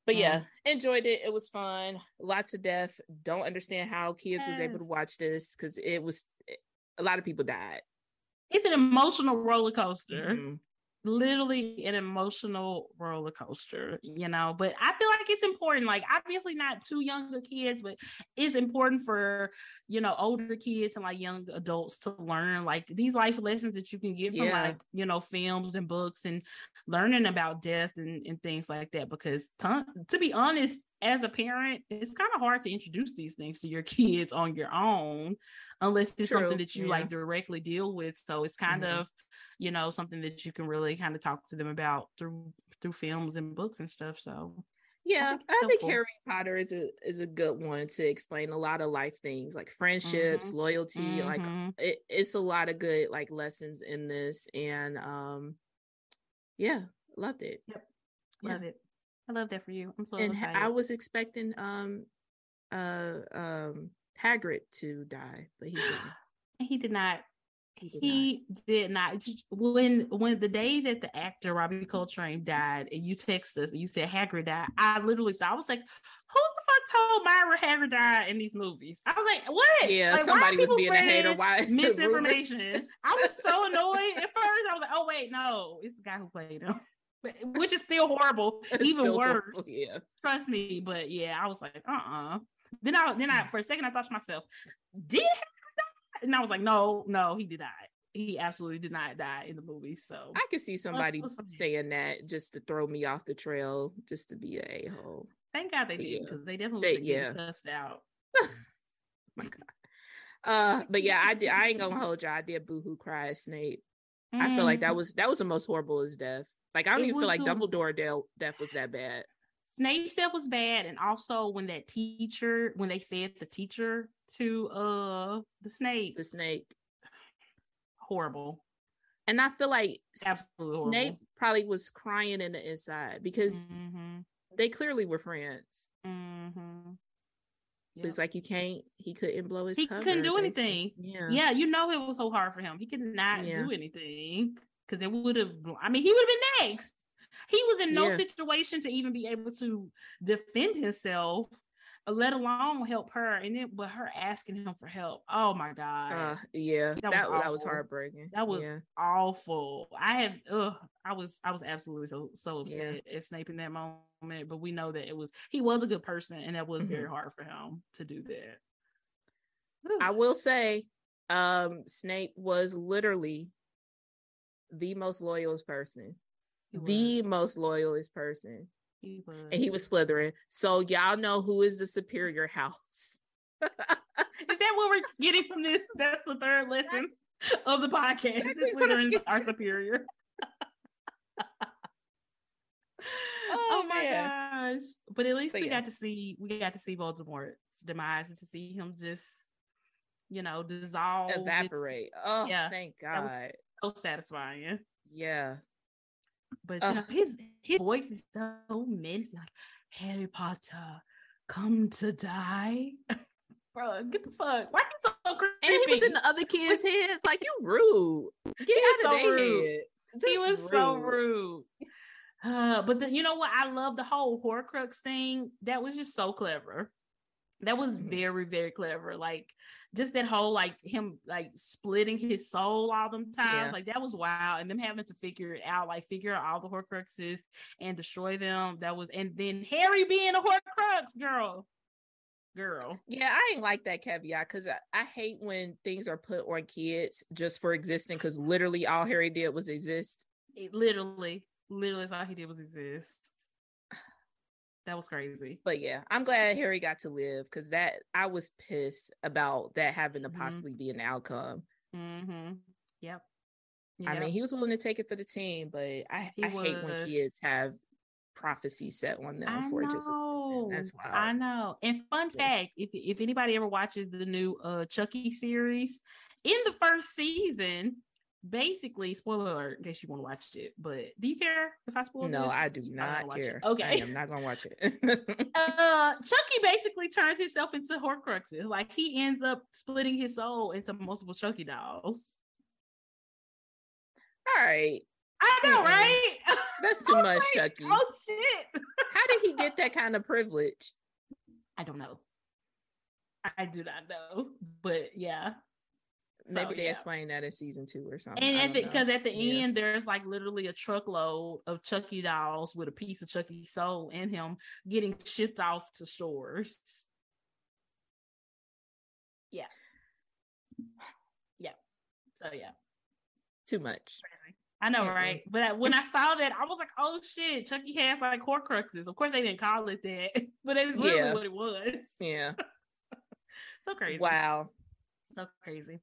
but yeah, enjoyed it. It was fun. Lots of death. Don't understand how kids was able to watch this because it was a lot of people died. It's an emotional roller coaster. Mhm. Literally an emotional roller coaster, you know. But I feel like it's important. Like, obviously, not too younger kids, but it's important for you know older kids and like young adults to learn like these life lessons that you can get from Yeah. like you know films and books and learning about death and, and things like that. Because ton- to be honest, as a parent, it's kind of hard to introduce these things to your kids on your own unless it's True, something that you yeah. like directly deal with. So it's kind Mhm. of, you know, something that you can really kind of talk to them about through through films and books and stuff. So Yeah, think I think. Harry Potter is a is a good one to explain a lot of life things like friendships, Mhm. loyalty, like Mhm. it, it's a lot of good like lessons in this and um yeah, loved it. Yeah. love it. I love that for you. I'm so and excited. I was expecting um uh um Hagrid to die, but he didn't. He did not. He did He did not. When when the day that the actor Robbie Coltrane died, and you text us and you said Hagrid died, I literally thought I was like, "Who the fuck told Myra Hagrid died in these movies?" I was like, "What?" Yeah, Like, somebody was being a hater. Why misinformation. I was so annoyed at first. I was like, "Oh wait, no, it's the guy who played him," but, which is still horrible, It's even still worse. horrible, Yeah. Trust me. But yeah, I was like, "Uh, uh Then I then I for a second I thought to myself, "Did Hagrid die?" And I was like, "No, no, he did not. He absolutely did not die in the movie." So I could see somebody saying that just to throw me off the trail, just to be a a hole. thank God they did Yeah. because they definitely They- yeah. cussed out. my god. Uh, but yeah, I did. I ain't gonna hold you. I did boohoo cry at Snape. I feel like that Mhm. was that was the most horrible as death. Like I don't It even feel like the- Dumbledore death, death was that bad. Snape's stuff was bad, and also when that teacher, when they fed the teacher to uh the snake, The snake, horrible, and I feel like absolutely horrible. Snape probably was crying in the inside because hmm they clearly were friends. hmm It's like you can't. He couldn't blow his. He cover, couldn't do anything. Yeah. yeah, you know it was so hard for him. He could not Yeah. do anything because it would have. I mean, he would have been next. He was in no Yeah. situation to even be able to defend himself, let alone help her. And then, but her asking him for help. Oh my god, Uh, yeah. That That was that, was heartbreaking. that was Yeah. awful. I had, ugh, I was, I was absolutely so so Yeah. upset at Snape in that moment. But we know that it was he was a good person, and that was very Mhm. hard for him to do that. I will say, um, Snape was literally the most loyalist person. He the most loyalist person. He was. And he was Slytherin. So y'all know who is the superior house. Is that what we're getting from this? That's the third lesson of the podcast. Exactly This what I'm Slytherins are superior. Oh, oh, my man. gosh! But at least But we yeah. got to see we got to see Voldemort's demise and to see him just, you know, dissolve, Evaporate. Oh, Yeah, thank That was God. so satisfying. Yeah. But know, his his voice is so menacing, like Harry Potter, come to die. Bro, get the fuck. Why you so creepy? And he was in the other kids' heads. Like, you rude. Get was out of so their rude. head. he Just was so rude. Uh, but the, you know what? I love the whole Horcrux thing. That was just so clever. That was Mhm. very, very clever. Like just that whole like him like splitting his soul all them times. Yeah. Like that was wild. And them having to figure it out, like figure out all the Horcruxes and destroy them. That was and then Harry being a Horcrux, girl. Girl. Yeah, I ain't like that caveat because I, I hate when things are put on kids just for existing because literally all Harry did was exist. It literally, literally is all he did was exist. That was crazy. But yeah, I'm glad Harry got to live because that I was pissed about that having to Mhm. possibly be an outcome. Mm-hmm. Yep. I mean, he was willing to take it for the team, but I, I hate when kids have prophecy set on them I for just. That's I know. And fun Yeah. fact, if if anybody ever watches the new uh Chucky series, in the first season, basically, spoiler alert, in case you want to watch it, but do you care if I spoil no, this? I do not gonna it. care. Okay. I am not gonna watch it. uh Chucky basically turns himself into Horcruxes. Like he ends up splitting his soul into multiple Chucky dolls. All right, I know, Mm-mm. right? that's too much, like, Chucky. Oh shit. How did he get that kind of privilege? I don't know. I do not know, but yeah. Maybe So, they yeah. explain that in season two or something. And I at because at the Yeah. end, there's like literally a truckload of Chucky dolls with a piece of Chucky soul in him getting shipped off to stores. Yeah. Yeah. So yeah. too much. I know, Mm-mm. right? But uh, when I saw that, I was like, "Oh shit!" Chucky has like Horcruxes. Of course, they didn't call it that, but it's literally Yeah. what it was. Yeah. So crazy. Wow. So crazy.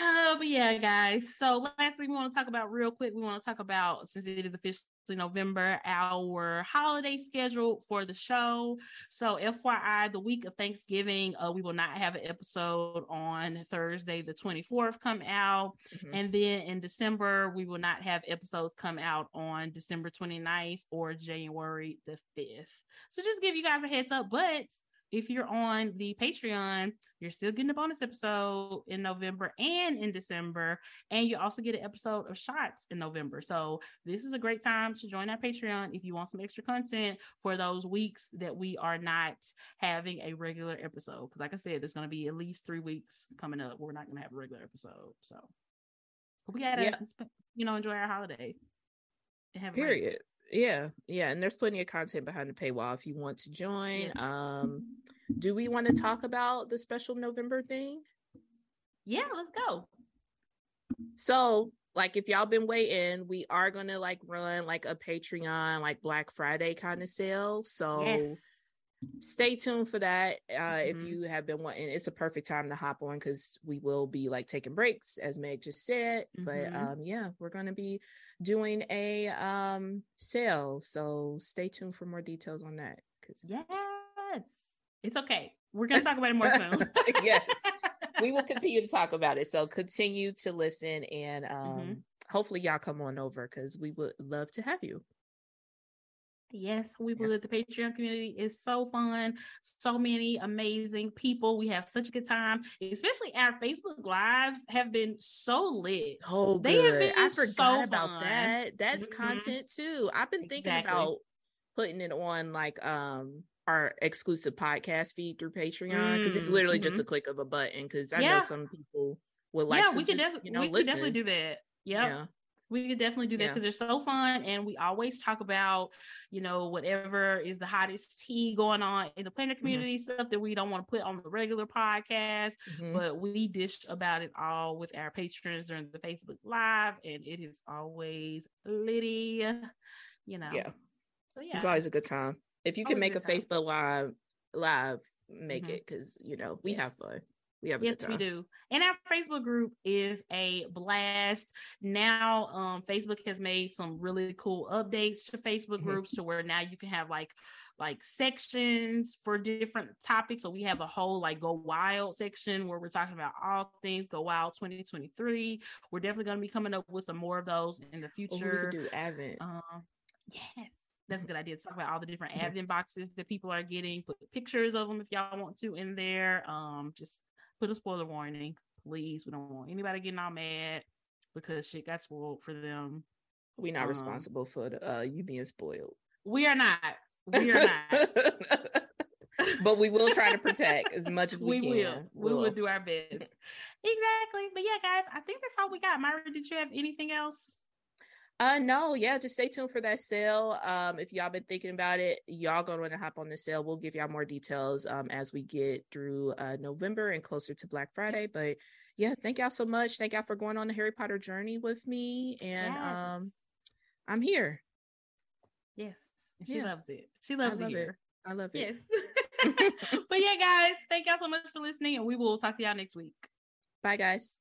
Uh, but yeah, guys. So lastly, we want to talk about real quick. We want to talk about since it is officially November, our holiday schedule for the show. So FYI, the week of Thanksgiving, uh, we will not have an episode on Thursday, the 24th come out. Mhm. And then in December, we will not have episodes come out on December 29th or January the 5th. So just give you guys a heads up. But if you're on the Patreon, you're still getting a bonus episode in November and in December. And you also get an episode of Shots in November. So this is a great time to join our Patreon if you want some extra content for those weeks that we are not having a regular episode. Because, like I said, there's going to be at least three weeks coming up. We're not going to have a regular episode. So we got to, Yeah. you know, enjoy our holiday. and have a great- Period. Yeah, yeah, and there's plenty of content behind the paywall if you want to join. Yes. Um, do we want to talk about the special November thing? Yeah, let's go. So, like, if y'all been waiting, we are gonna like run like a Patreon like Black Friday kind of sale. So yes. Stay tuned for that. Uh, if Mhm. you have been wanting, it's a perfect time to hop on because we will be like taking breaks, as Meg just said. But Mhm. um, yeah, we're gonna be doing a um sale. So stay tuned for more details on that. Because Yes. It's okay. We're going to talk about it more soon. yes, we will continue to talk about it. So continue to listen and um Mhm. hopefully y'all come on over because we would love to have you. Yes, we would. The Patreon community is so fun. So many amazing people. We have such a good time. Especially our Facebook lives have been so lit. Oh, They have good. I forgot so about fun. that. That's Mhm. content too. I've been thinking Exactly. about putting it on like um our exclusive podcast feed through Patreon because it's Mm, literally just mhm. a click of a button. Because I Yeah. know some people would like yeah, to we could, just, def- you know we could listen. definitely do that. Yep. Yeah, We could definitely do that Yeah. because they're so fun, and we always talk about, you know, whatever is the hottest tea going on in the planner Mm-hmm. community, stuff that we don't want to put on the regular podcast. Mhm. but we dish about it all with our patrons during the Facebook Live, and it is always litty, you know. yeah. So yeah, It's always a good time. If you can Always make a a. Facebook live, live, make Mhm. it because you know we have fun. We have yes, we do. And our Facebook group is a blast. Now, um, Facebook has made some really cool updates to Facebook Mhm. groups to where now you can have like like sections for different topics. So we have a whole like go wild section where we're talking about all things go wild 2023. We're definitely going to be coming up with some more of those in the Oh, we future. could do Advent. Um, yes, that's a good idea. to Talk about all the different Mhm. advent boxes that people are getting. Put pictures of them if y'all want to in there. Um, just put a spoiler warning, please. We don't want anybody getting all mad because shit got spoiled for them. We're not um, responsible for the, uh, you being spoiled. We are not. We are not. but we will try to protect as much as we, we can. will. We will We'll. do our best. exactly. But yeah, guys, I think that's all we got. Myra, did you have anything else? Uh no, yeah, just stay tuned for that sale. Um, if y'all been thinking about it, y'all gonna want to hop on the sale. We'll give y'all more details um as we get through uh November and closer to Black Friday. But yeah, thank y'all so much. Thank y'all for going on the Harry Potter journey with me. And um I'm here. Yes. She yeah. loves it. She loves love it. I love it. Yes. but yeah, guys, thank y'all so much for listening, and we will talk to y'all next week. Bye, guys.